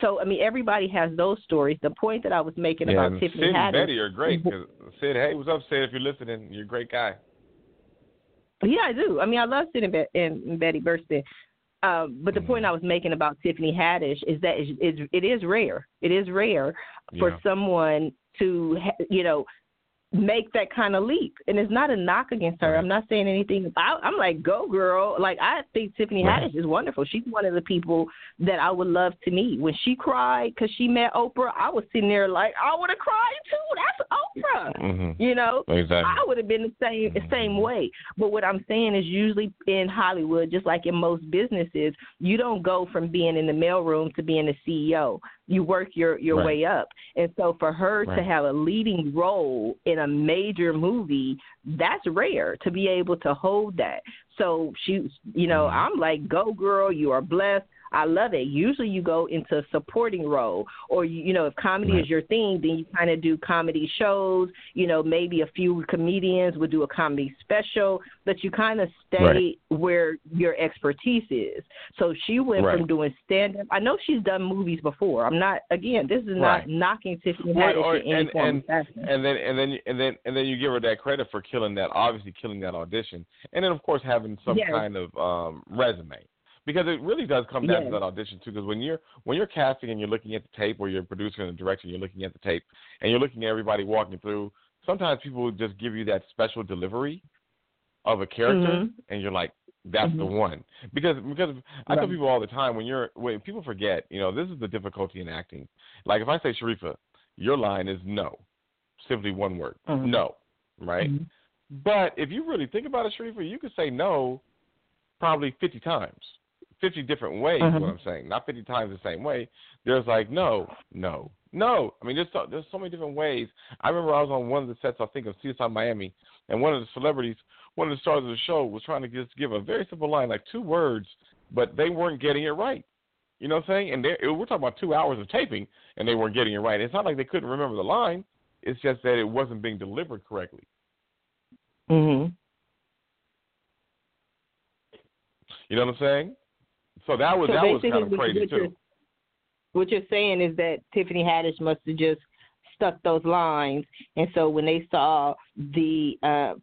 so I mean, everybody has those stories. The point that I was making yeah, about Tiffany Sid Haddish. and Betty are great. Cause Sid, hey, what's up, Sid? If you're listening, you're a great guy. Yeah, I do. I mean, I love and, Be- and Betty Burston. Um, but the point I was making about Tiffany Haddish is that it's, it's, rare. It is rare for Yeah. someone to, ha- you know, make that kind of leap. And it's not a knock against her. I'm not saying anything. I, I'm like, go girl. Like I think Tiffany Right. Haddish is wonderful. She's one of the people that I would love to meet. When she cried because she met Oprah, I was sitting there like, I would have cried too. That's Oprah. Mm-hmm. You know, Exactly. I would have been the same the same way. But what I'm saying is usually in Hollywood, just like in most businesses, you don't go from being in the mailroom to being a CEO. You work your your Right. way up. And so for her to have a leading role in a major movie, that's rare to be able to hold that. So she you know, Mm-hmm. I'm like, "Go girl, you are blessed." I love it. Usually you go into a supporting role or you, you know, if comedy Right. is your thing, then you kind of do comedy shows, you know, maybe a few comedians would do a comedy special, but you kind of stay where your expertise is. So she went Right. from doing stand up. I know she's done movies before. I'm not again, this is Right. not knocking Tiffany Right, Haddish or- in any and- form and- fashion. and then and then and then and then you give her that credit for killing that obviously killing that audition and then of course having some Yes. kind of um resume because it really does come down Yes. to that audition too because when you're when you're casting and you're looking at the tape or you're producing and directing you're looking at the tape and you're looking at everybody walking through sometimes people will just give you that special delivery of a character Mhm. and you're like that's the one because because I tell people all the time when you're when people forget you know this is the difficulty in acting like if I say Sharifah your line is no simply one word Mhm. no right Mhm. but if you really think about it Sharifah you could say no probably 50 times 50 different ways what I'm saying not 50 times the same way there's like no no No, I mean there's so, there's so many different ways. I remember I was on one of the sets I think of CSI Miami, and one of the celebrities, one of the stars of the show, was trying to just give a very simple line, like two words, but they weren't getting it right. You know what I'm saying? And we're talking about two hours of taping, and they weren't getting it right. It's not like they couldn't remember the line. It's just that it wasn't being delivered correctly. Mhm. You know what I'm saying? So that was So that was kind of crazy what too. you're- What you're saying is that Tiffany Haddish must have just stuck those lines, and so when they saw the uh,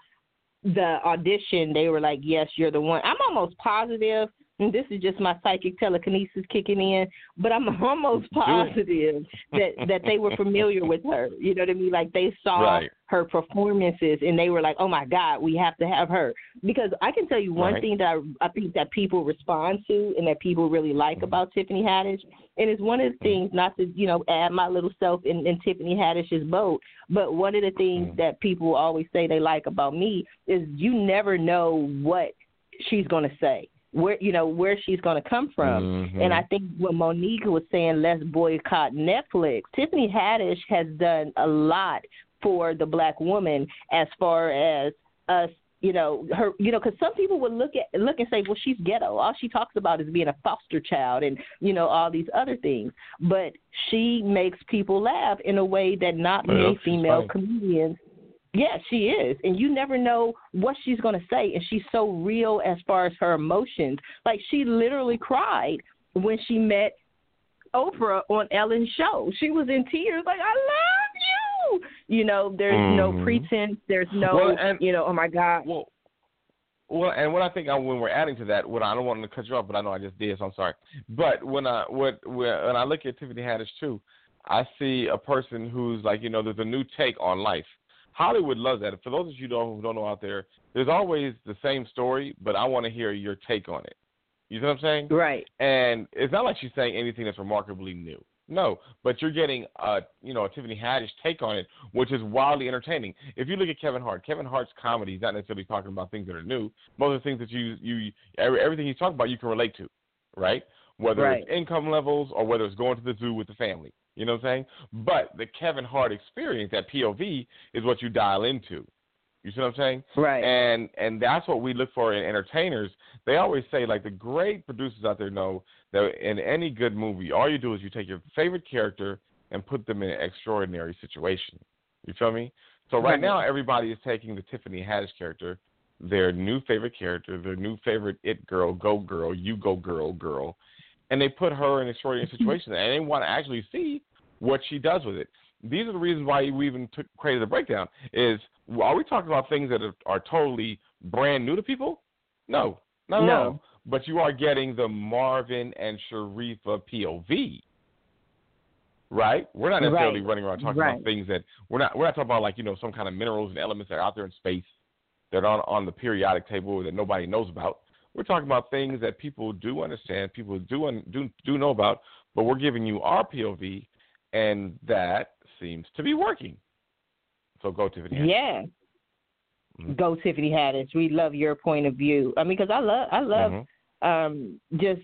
the audition, they were like, "Yes, you're the one." I'm almost positive. And this is just my psychic telekinesis kicking in, but I'm almost positive that that they were familiar with her. You know what I mean? Like they saw Right. her performances and they were like, "Oh my God, we have to have her." Because I can tell you one Right. thing that I, I think that people respond to and that people really like Mm-hmm. about Tiffany Haddish, and it's one of the things not to you know add my little self in, in Tiffany Haddish's boat, but one of the things Mm-hmm. that people always say they like about me is you never know what she's going to say where you know where she's going to come from Mhm. and i think what Mo'Nique was saying let's boycott netflix tiffany haddish has done a lot for the black woman as far as us you know her you know because some people would look at look and say well she's ghetto all she talks about is being a foster child and you know all these other things but she makes people laugh in a way that not Yeah, many female funny. comedians yeah, she is. And you never know what she's going to say. And she's so real as far as her emotions. Like, she literally cried when she met Oprah on Ellen's show. She was in tears, like, I love you. You know, there's no Mhm. pretense. There's no, Well, and- you know, oh my God. Well, well, and what I think I, when we're adding to that, what I don't want to cut you off, but I know I just did, so I'm sorry. But when I what when I look at Tiffany Haddish too, I see a person who's like, you know, there's a new take on life. Hollywood loves that. For those of you who don't, who don't know out there, there's always the same story, but I want to hear your take on it. You know what I'm saying? Right. And it's not like she's saying anything that's remarkably new. No, but you're getting a you know a Tiffany Haddish take on it, which is wildly entertaining. If you look at Kevin Hart, Kevin Hart's comedy is not necessarily talking about things that are new. Most of the things that you you every, everything he's talking about you can relate to, right? Whether Right. it's income levels or whether it's going to the zoo with the family. You know what I'm saying? But the Kevin Hart experience, that POV, is what you dial into. You see what I'm saying? Right. And and that's what we look for in entertainers. They always say like the great producers out there know that in any good movie, all you do is you take your favorite character and put them in an extraordinary situation. You feel me? So right, Right. now everybody is taking the Tiffany Haddish character, their new favorite character, their new favorite it girl, go girl, you go girl, girl, and they put her in an extraordinary situations and they want to actually see what she does with it. These are the reasons why we even took, created a breakdown. Is are we talking about things that are, are totally brand new to people? No, not at No. all. But you are getting the Marvin and Sharifah POV, right? We're not necessarily Right. running around talking Right. about things that we're not. We're not talking about like you know some kind of minerals and elements that are out there in space that are on on the periodic table that nobody knows about. We're talking about things that people do understand, people do un, do do know about, but we're giving you our POV, and that seems to be working. So go Tiffany. Haddish. Yeah. Mhm. Go Tiffany Haddish. We love your point of view. I mean, because I love, I love Mhm. um, just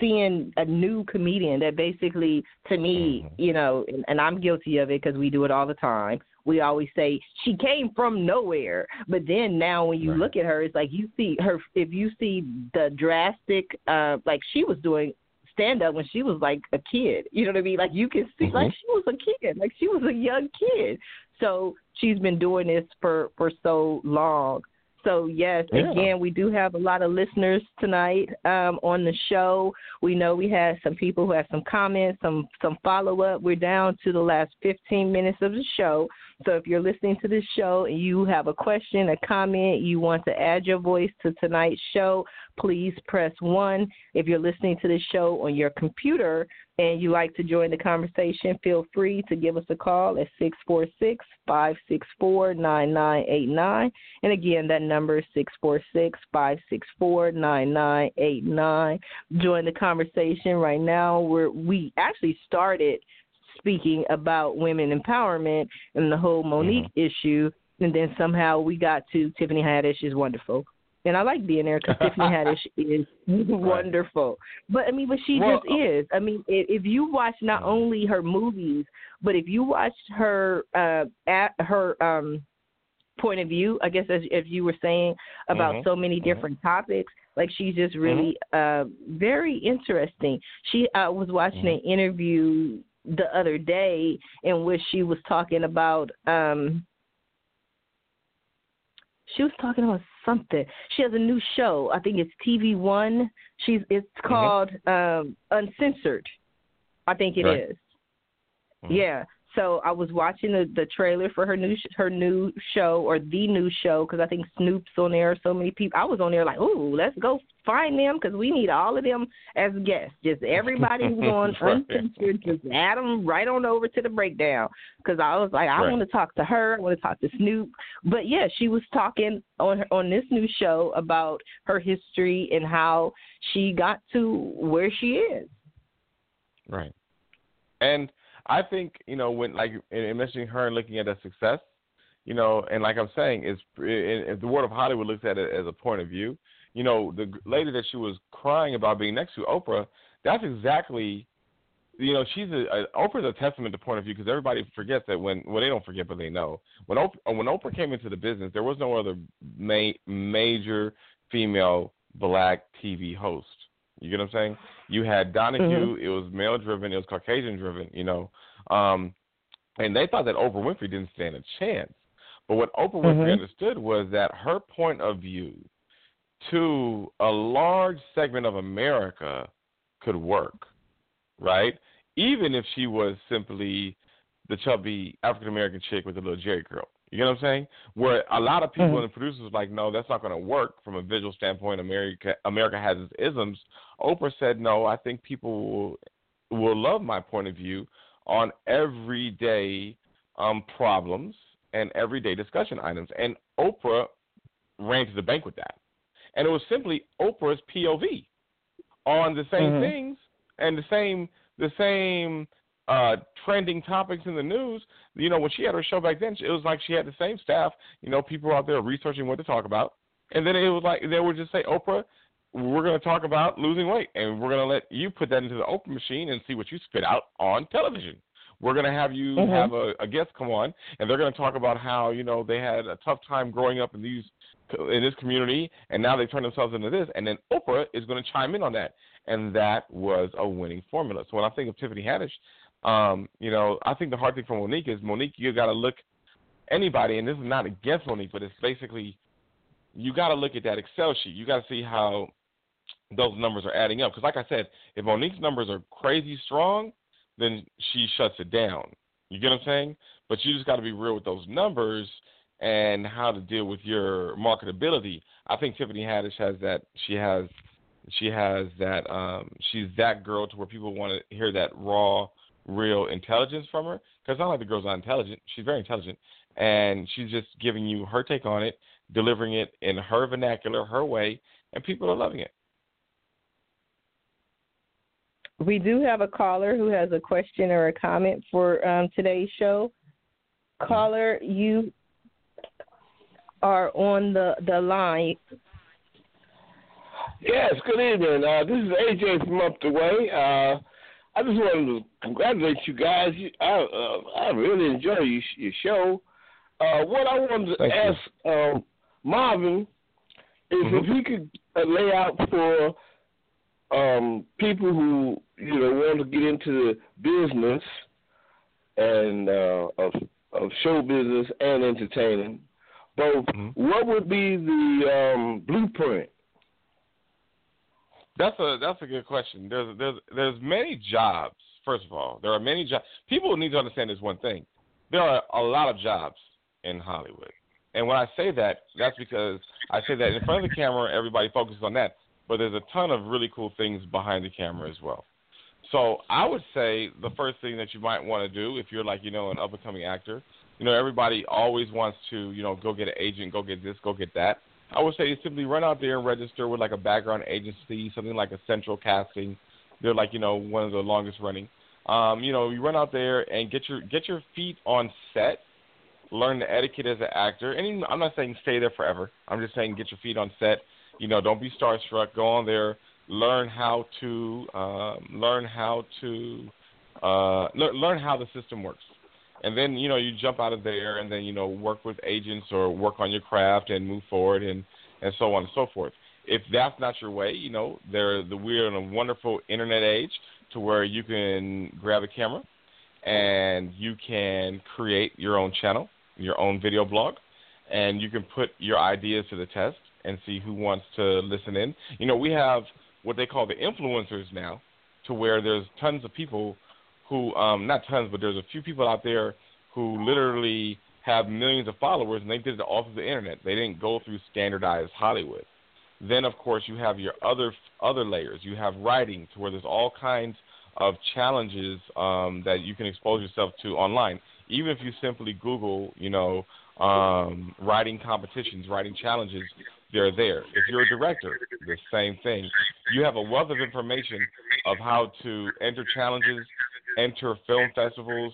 seeing a new comedian that basically, to me, Mhm. you know, and, and I'm guilty of it because we do it all the time. We always say she came from nowhere, but then now when you Right. look at her, it's like you see her. If you see the drastic, uh, like she was doing stand up when she was like a kid. You know what I mean? Like you can see, Mhm. like she was a kid, like she was a young kid. So she's been doing this for for so long. So yes, Yeah. again, we do have a lot of listeners tonight um, on the show. We know we had some people who had some comments, some some follow up. We're down to the last 15 minutes of the show. So if you're listening to this show and you have a question, a comment, you want to add your voice to tonight's show, please press one. If you're listening to this show on your computer and you like to join the conversation, feel free to give us a call at 646 564 9989. And again, that number is 646 564 9989. Join the conversation right now. We're, we actually started speaking about women empowerment and the whole Mo'Nique mm-hmm. issue, and then somehow we got to Tiffany Haddish is wonderful. And I like being there because Tiffany Haddish is wonderful. But I mean, but she well, just is. I mean, if, you watch not only her movies, but if you watch her uh at her um point of view, I guess as if you were saying about mm-hmm. so many mm-hmm. different mm-hmm. topics, like she's just really mm-hmm. uh very interesting. She I was watching mm-hmm. an interview the other day in which she was talking about um she was talking about something. She has a new show. I think it's TV One. She's it's mm-hmm. called mm-hmm. um Uncensored. I think it right. is. Mm-hmm. Yeah. So I was watching the the trailer for her new sh- her new show or the new show because I think Snoop's on there. So many people. I was on there like, ooh, let's go find them because we need all of them as guests. Just everybody who's on right. uncensored, just add them right on over to the breakdown. Because I was like, I right. want to talk to her. I want to talk to Snoop. But yeah, she was talking on her, on this new show about her history and how she got to where she is. Right. And I think you know when like in mentioning her and looking at her success, you know, and like I'm saying, is if the world of Hollywood looks at it as a point of view, you know, the lady that she was crying about being next to Oprah, that's exactly, you know, she's a, a Oprah's a testament to point of view because everybody forgets that when well they don't forget but they know when Oprah uh, when Oprah came into the business there was no other ma- major female black TV host. You get what I'm saying? You had Donahue. Mm-hmm. It was male driven. It was Caucasian driven. You know, um, and they thought that Oprah Winfrey didn't stand a chance. But what Oprah Winfrey mm-hmm. understood was that her point of view to a large segment of America could work, right? Even if she was simply the chubby African American chick with a little Jheri curl. You get what I'm saying? Where a lot of people mm-hmm. and producers were like, no, that's not going to work from a visual standpoint. America, America has its isms. Oprah said, no, I think people will, will love my point of view on everyday um, problems and everyday discussion items. And Oprah ran to the bank with that. And it was simply Oprah's POV on the same mm-hmm. things and the same the same uh, trending topics in the news. You know, when she had her show back then, it was like she had the same staff. You know, people out there researching what to talk about, and then it was like they would just say, Oprah, we're going to talk about losing weight, and we're going to let you put that into the Oprah machine and see what you spit out on television. We're going to have you mm-hmm. have a, a guest come on, and they're going to talk about how you know they had a tough time growing up in these in this community, and now they turn themselves into this, and then Oprah is going to chime in on that, and that was a winning formula. So when I think of Tiffany Haddish, um, you know, I think the hard thing for Mo'Nique is Mo'Nique, you got to look anybody, and this is not against Mo'Nique, but it's basically you got to look at that Excel sheet. You got to see how those numbers are adding up. Because, like I said, if Mo'Nique's numbers are crazy strong, then she shuts it down. You get what I'm saying? But you just got to be real with those numbers and how to deal with your marketability. I think Tiffany Haddish has that. She has, she has that. Um, she's that girl to where people want to hear that raw real intelligence from her. Because not like the girl's not intelligent. She's very intelligent. And she's just giving you her take on it, delivering it in her vernacular, her way, and people are loving it. We do have a caller who has a question or a comment for um, today's show. Caller, you are on the, the line. Yes, good evening. Uh, this is AJ from up the way. Uh, I just wanted to congratulate you guys. You, I uh, I really enjoy your, your show. Uh, what I wanted to Thank ask um, Marvin is mm-hmm. if he could uh, lay out for um, people who you know want to get into the business and uh, of of show business and entertaining, both. Mm-hmm. What would be the um, blueprint that's a that's a good question. There's there's there's many jobs. First of all, there are many jobs. People need to understand this one thing. There are a lot of jobs in Hollywood, and when I say that, that's because I say that in front of the camera, everybody focuses on that, but there's a ton of really cool things behind the camera as well. So I would say the first thing that you might want to do if you're like you know an up and coming actor, you know everybody always wants to you know go get an agent, go get this, go get that. I would say simply run out there and register with like a background agency, something like a Central Casting. They're like you know one of the longest running. Um, you know, you run out there and get your get your feet on set learn the etiquette as an actor. And I'm not saying stay there forever. I'm just saying get your feet on set. You know, don't be starstruck. Go on there, learn how to um, learn how to uh, le- learn how the system works. And then you know you jump out of there, and then you know work with agents or work on your craft and move forward, and and so on and so forth. If that's not your way, you know, there the we're in a wonderful internet age to where you can grab a camera and you can create your own channel, your own video blog, and you can put your ideas to the test and see who wants to listen in. You know, we have what they call the influencers now, to where there's tons of people who, um, not tons, but there's a few people out there who literally have millions of followers, and they did it all through the internet. They didn't go through standardized Hollywood. Then, of course, you have your other other layers. You have writing, to where there's all kinds of challenges um, that you can expose yourself to online. Even if you simply Google, you know, um, writing competitions, writing challenges, they're there. If you're a director, the same thing. You have a wealth of information of how to enter challenges, enter film festivals,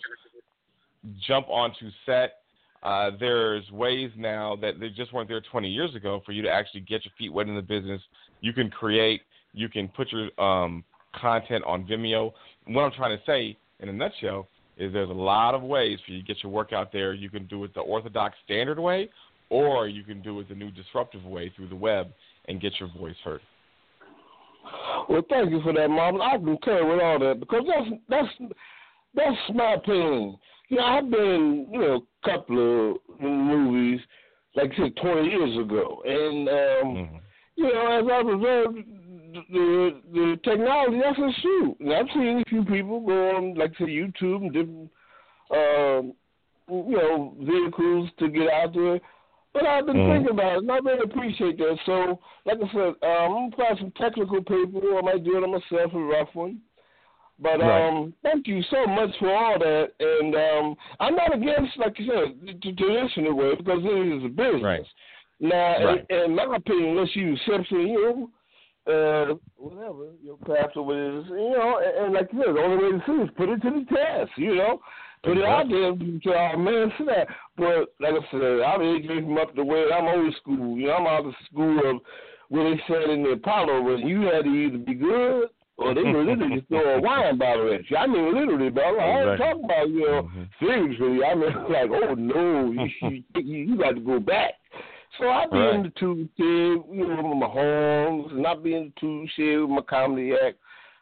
jump onto set. Uh, there's ways now that they just weren't there 20 years ago for you to actually get your feet wet in the business. You can create, you can put your um, content on Vimeo. What I'm trying to say in a nutshell is there's a lot of ways for you to get your work out there. You can do it the orthodox standard way, or you can do it the new disruptive way through the web and get your voice heard. Well, thank you for that, Marvin. I concur with all that because that's that's that's my opinion. You know, I've been you know a couple of movies like I said twenty years ago, and um, mm-hmm. you know as I observed the the technology that's a shoot. And I've seen a few people go on like say YouTube and different um, you know vehicles to get out there but I've been mm. thinking about it, and I really appreciate that. So, like I said, um, I'm gonna apply some technical paper. I might do it on myself, a rough one. But right. um, thank you so much for all that. And um, I'm not against, like you said, the traditional way because it is a business. Right. Now, right. In, in my opinion, let's use Simpson, you know, uh, whatever your craft or whatever, you know, and, and like you said, the only way to see is put it to the test, you know. Put it out there to our man see that. But like I said, I'm from up the way. I'm old school. You know, I'm out of school of where they said in the Apollo when you had to either be good or they were literally just throw a wine bottle at you. I mean, literally, but like, I ain't talking about you know mm-hmm. seriously. I mean, like, oh no, you you, you got to go back. So I be right. in the two shit, you know, with my homes, and I be in two shit with my comedy act.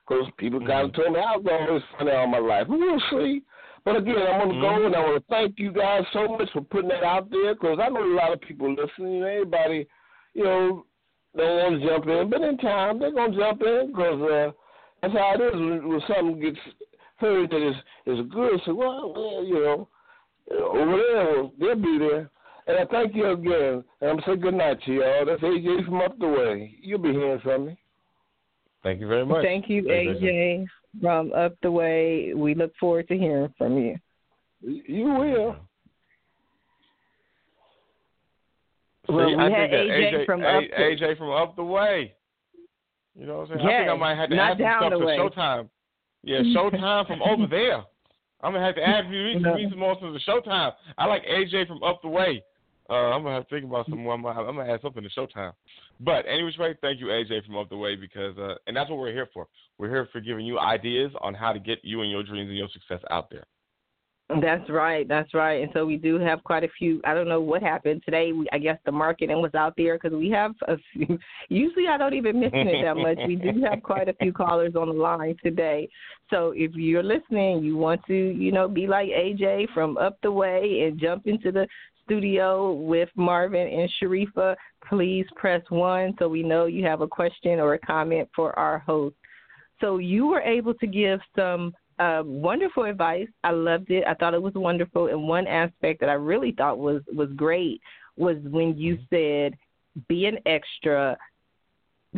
Because people mm-hmm. kind of told me I was always funny all my life. We'll see. But again, I want to mm-hmm. go and I want to thank you guys so much for putting that out there because I know a lot of people listening. Everybody, you know, don't want to jump in, but in time they're gonna jump in because uh, that's how it is when, when something gets heard that is is good. So well, well, you know, over there they'll be there. And I thank you again. And I'm saying good night to y'all. That's AJ from up the way. You'll be hearing from me. Thank you very much. Thank you, AJ from up the way. We look forward to hearing from you. You will. Well, we I had AJ, AJ, from up to, AJ from up the way. You know what I'm saying? Yes, I think I might have to add some stuff to way. Showtime. Yeah, Showtime from over there. I'm gonna have to add you no. some more to the Showtime. I like AJ from up the way. Uh, I'm gonna have to think about some. I'm gonna, I'm gonna add something to Showtime. But anyways, way, thank you, AJ, from up the way, because uh, and that's what we're here for. We're here for giving you ideas on how to get you and your dreams and your success out there. That's right. That's right. And so we do have quite a few. I don't know what happened today. We, I guess the marketing was out there because we have a few. Usually I don't even mention it that much. We do have quite a few callers on the line today. So if you're listening, you want to, you know, be like AJ from up the way and jump into the studio with Marvin and Sharifah, please press one so we know you have a question or a comment for our host. So you were able to give some uh, wonderful advice. I loved it. I thought it was wonderful. And one aspect that I really thought was was great was when you said be an extra,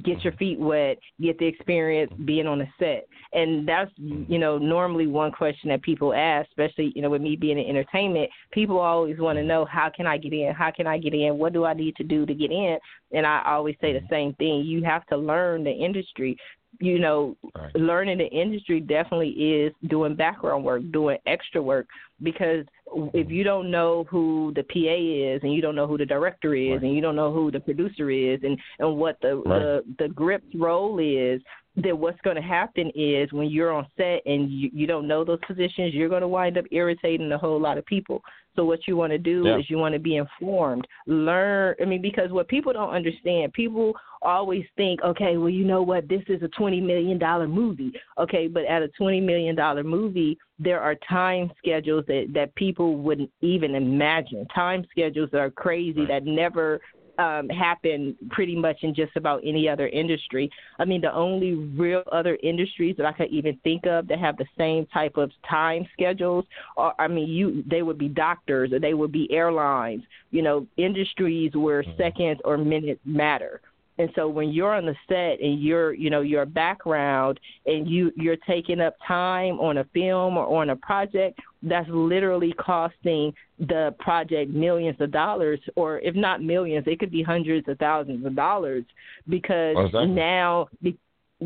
get your feet wet, get the experience being on a set. And that's, mm-hmm. you know, normally one question that people ask, especially, you know, with me being in entertainment, people always want to mm-hmm. know how can I get in? How can I get in? What do I need to do to get in? And I always say the mm-hmm. same thing. You have to learn the industry you know, right. learning the industry definitely is doing background work, doing extra work because if mm-hmm. you don't know who the PA is and you don't know who the director is right. and you don't know who the producer is and and what the right. the the grip's role is, then what's going to happen is when you're on set and you, you don't know those positions, you're going to wind up irritating a whole lot of people. So what you want to do yeah. is you want to be informed, learn. I mean, because what people don't understand, people always think, okay, well, you know what, this is a twenty million dollar movie, okay, but at a twenty million dollar movie, there are time schedules that that people wouldn't even imagine. Time schedules that are crazy right. that never um, happen pretty much in just about any other industry. I mean, the only real other industries that I could even think of that have the same type of time schedules are, I mean, you they would be doctors or they would be airlines. You know, industries where Mm-hmm. seconds or minutes matter. And so when you're on the set and you're, you know, your background and you you're taking up time on a film or on a project, that's literally costing the project millions of dollars or if not millions, it could be hundreds of thousands of dollars because oh, exactly. now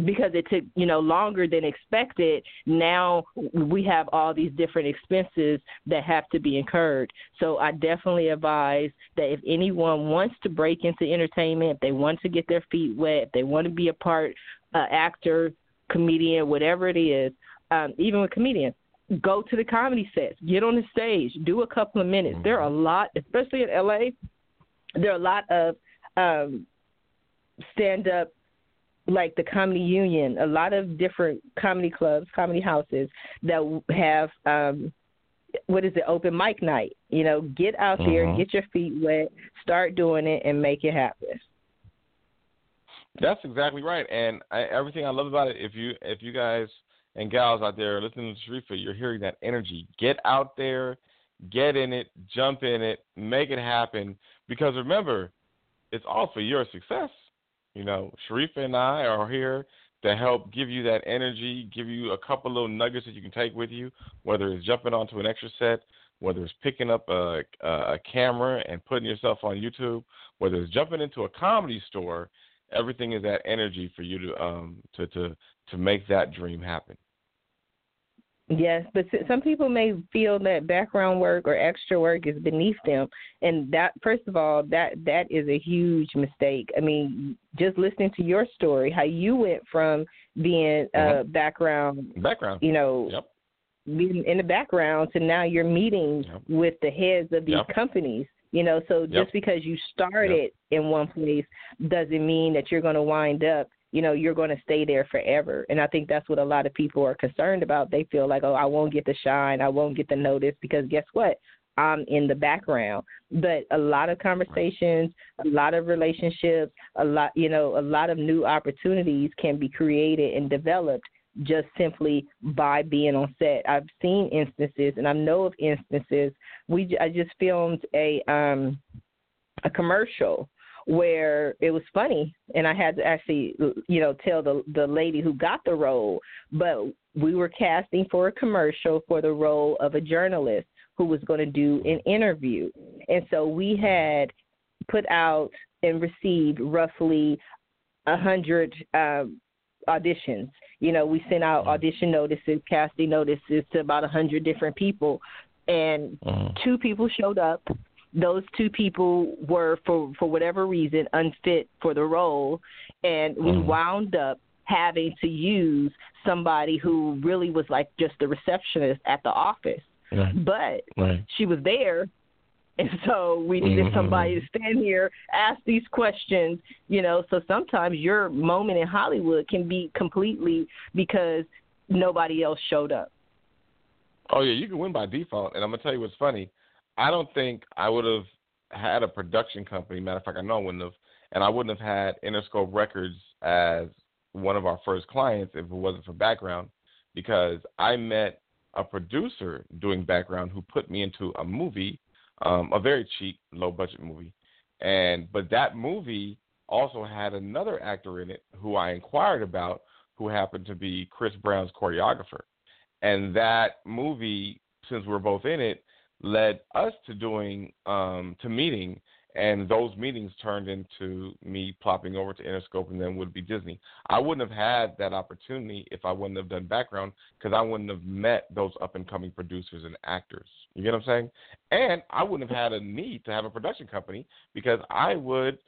because it took you know longer than expected now we have all these different expenses that have to be incurred. So i definitely advise that if anyone wants to break into entertainment if they want to get their feet wet if they want to be a part uh, actor comedian whatever it is um, even with comedians go to the comedy sets. Get on the stage. Do a couple of minutes. Mm-hmm. there are a lot especially in la there are a lot of um, stand up like the comedy union a lot of different comedy clubs comedy houses that have um what is it open mic night you know get out mm-hmm. there get your feet wet start doing it and make it happen. That's exactly right and I, everything i love about it if you if you guys and gals out there listening to Sharifah, you're hearing that energy. Get out there get in it jump in it make it happen because remember it's all for your success you know, Sharifah and I are here to help give you that energy, give you a couple little nuggets that you can take with you, whether it's jumping onto an extra set, whether it's picking up a, a camera and putting yourself on YouTube, whether it's jumping into a comedy store. Everything is that energy for you to um to to to make that dream happen. Yes, but some people may feel that background work or extra work is beneath them, and that first of all, that that is a huge mistake. I mean, just listening to your story, how you went from being a mm-hmm. background, background, you know, yep. being in the background, to now you're meeting yep. with the heads of these yep. companies. You know, so just because you started in one place doesn't mean that you're going to wind up you know you're going to stay there forever. And i think that's what a lot of people are concerned about. They feel like oh i won't get the shine. I won't get the notice because guess what? I'm in the background. But a lot of conversations a lot of relationships a lot you know a lot of new opportunities can be created and developed just simply by being on set. I've seen instances and i know of instances. We i just filmed a um a commercial where it was funny and I had to actually you know tell the the lady who got the role but we were casting for a commercial for the role of a journalist who was going to do an interview. And so we had put out and received roughly a hundred um auditions. You know we sent out audition notices casting notices to about a hundred different people and mm-hmm. two people showed up those two people were for for whatever reason unfit for the role and we mm-hmm. wound up having to use somebody who really was like just the receptionist at the office right. but right. she was there and so we needed mm-hmm. somebody to stand here ask these questions you know so sometimes your moment in hollywood can be completely because nobody else showed up oh yeah you can win by default and i'm gonna tell you what's funny I don't think I would have had a production company. Matter of fact, I know I wouldn't have, and I wouldn't have had Interscope Records as one of our first clients if it wasn't for background, because I met a producer doing background who put me into a movie, um, a very cheap, low budget movie, and but that movie also had another actor in it who I inquired about, who happened to be Chris Brown's choreographer, and that movie, since we're both in it led us to doing um, to meeting and those meetings turned into me plopping over to Interscope and then would be Disney. I wouldn't have had that opportunity if I wouldn't have done background because I wouldn't have met those up and coming producers and actors. You get what I'm saying? And I wouldn't have had a need to have a production company because I would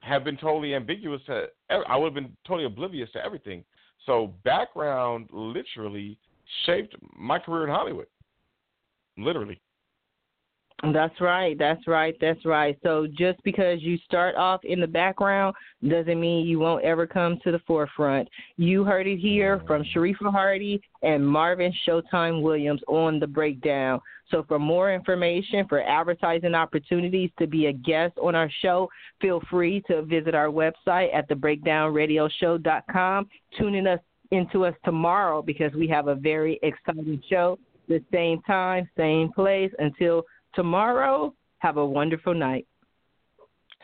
have been totally ambiguous to I would have been totally oblivious to everything. So background literally shaped my career in Hollywood. Literally. That's right. That's right. That's right. So just because you start off in the background doesn't mean you won't ever come to the forefront. You heard it here from Sharifah Hardie and Marvin Showtime Williams on the breakdown. So for more information, for advertising opportunities to be a guest on our show, feel free to visit our website at thebreakdownradioshow.com. Tune in us into us tomorrow because we have a very exciting show. The same time, same place. Until tomorrow. Have a wonderful night.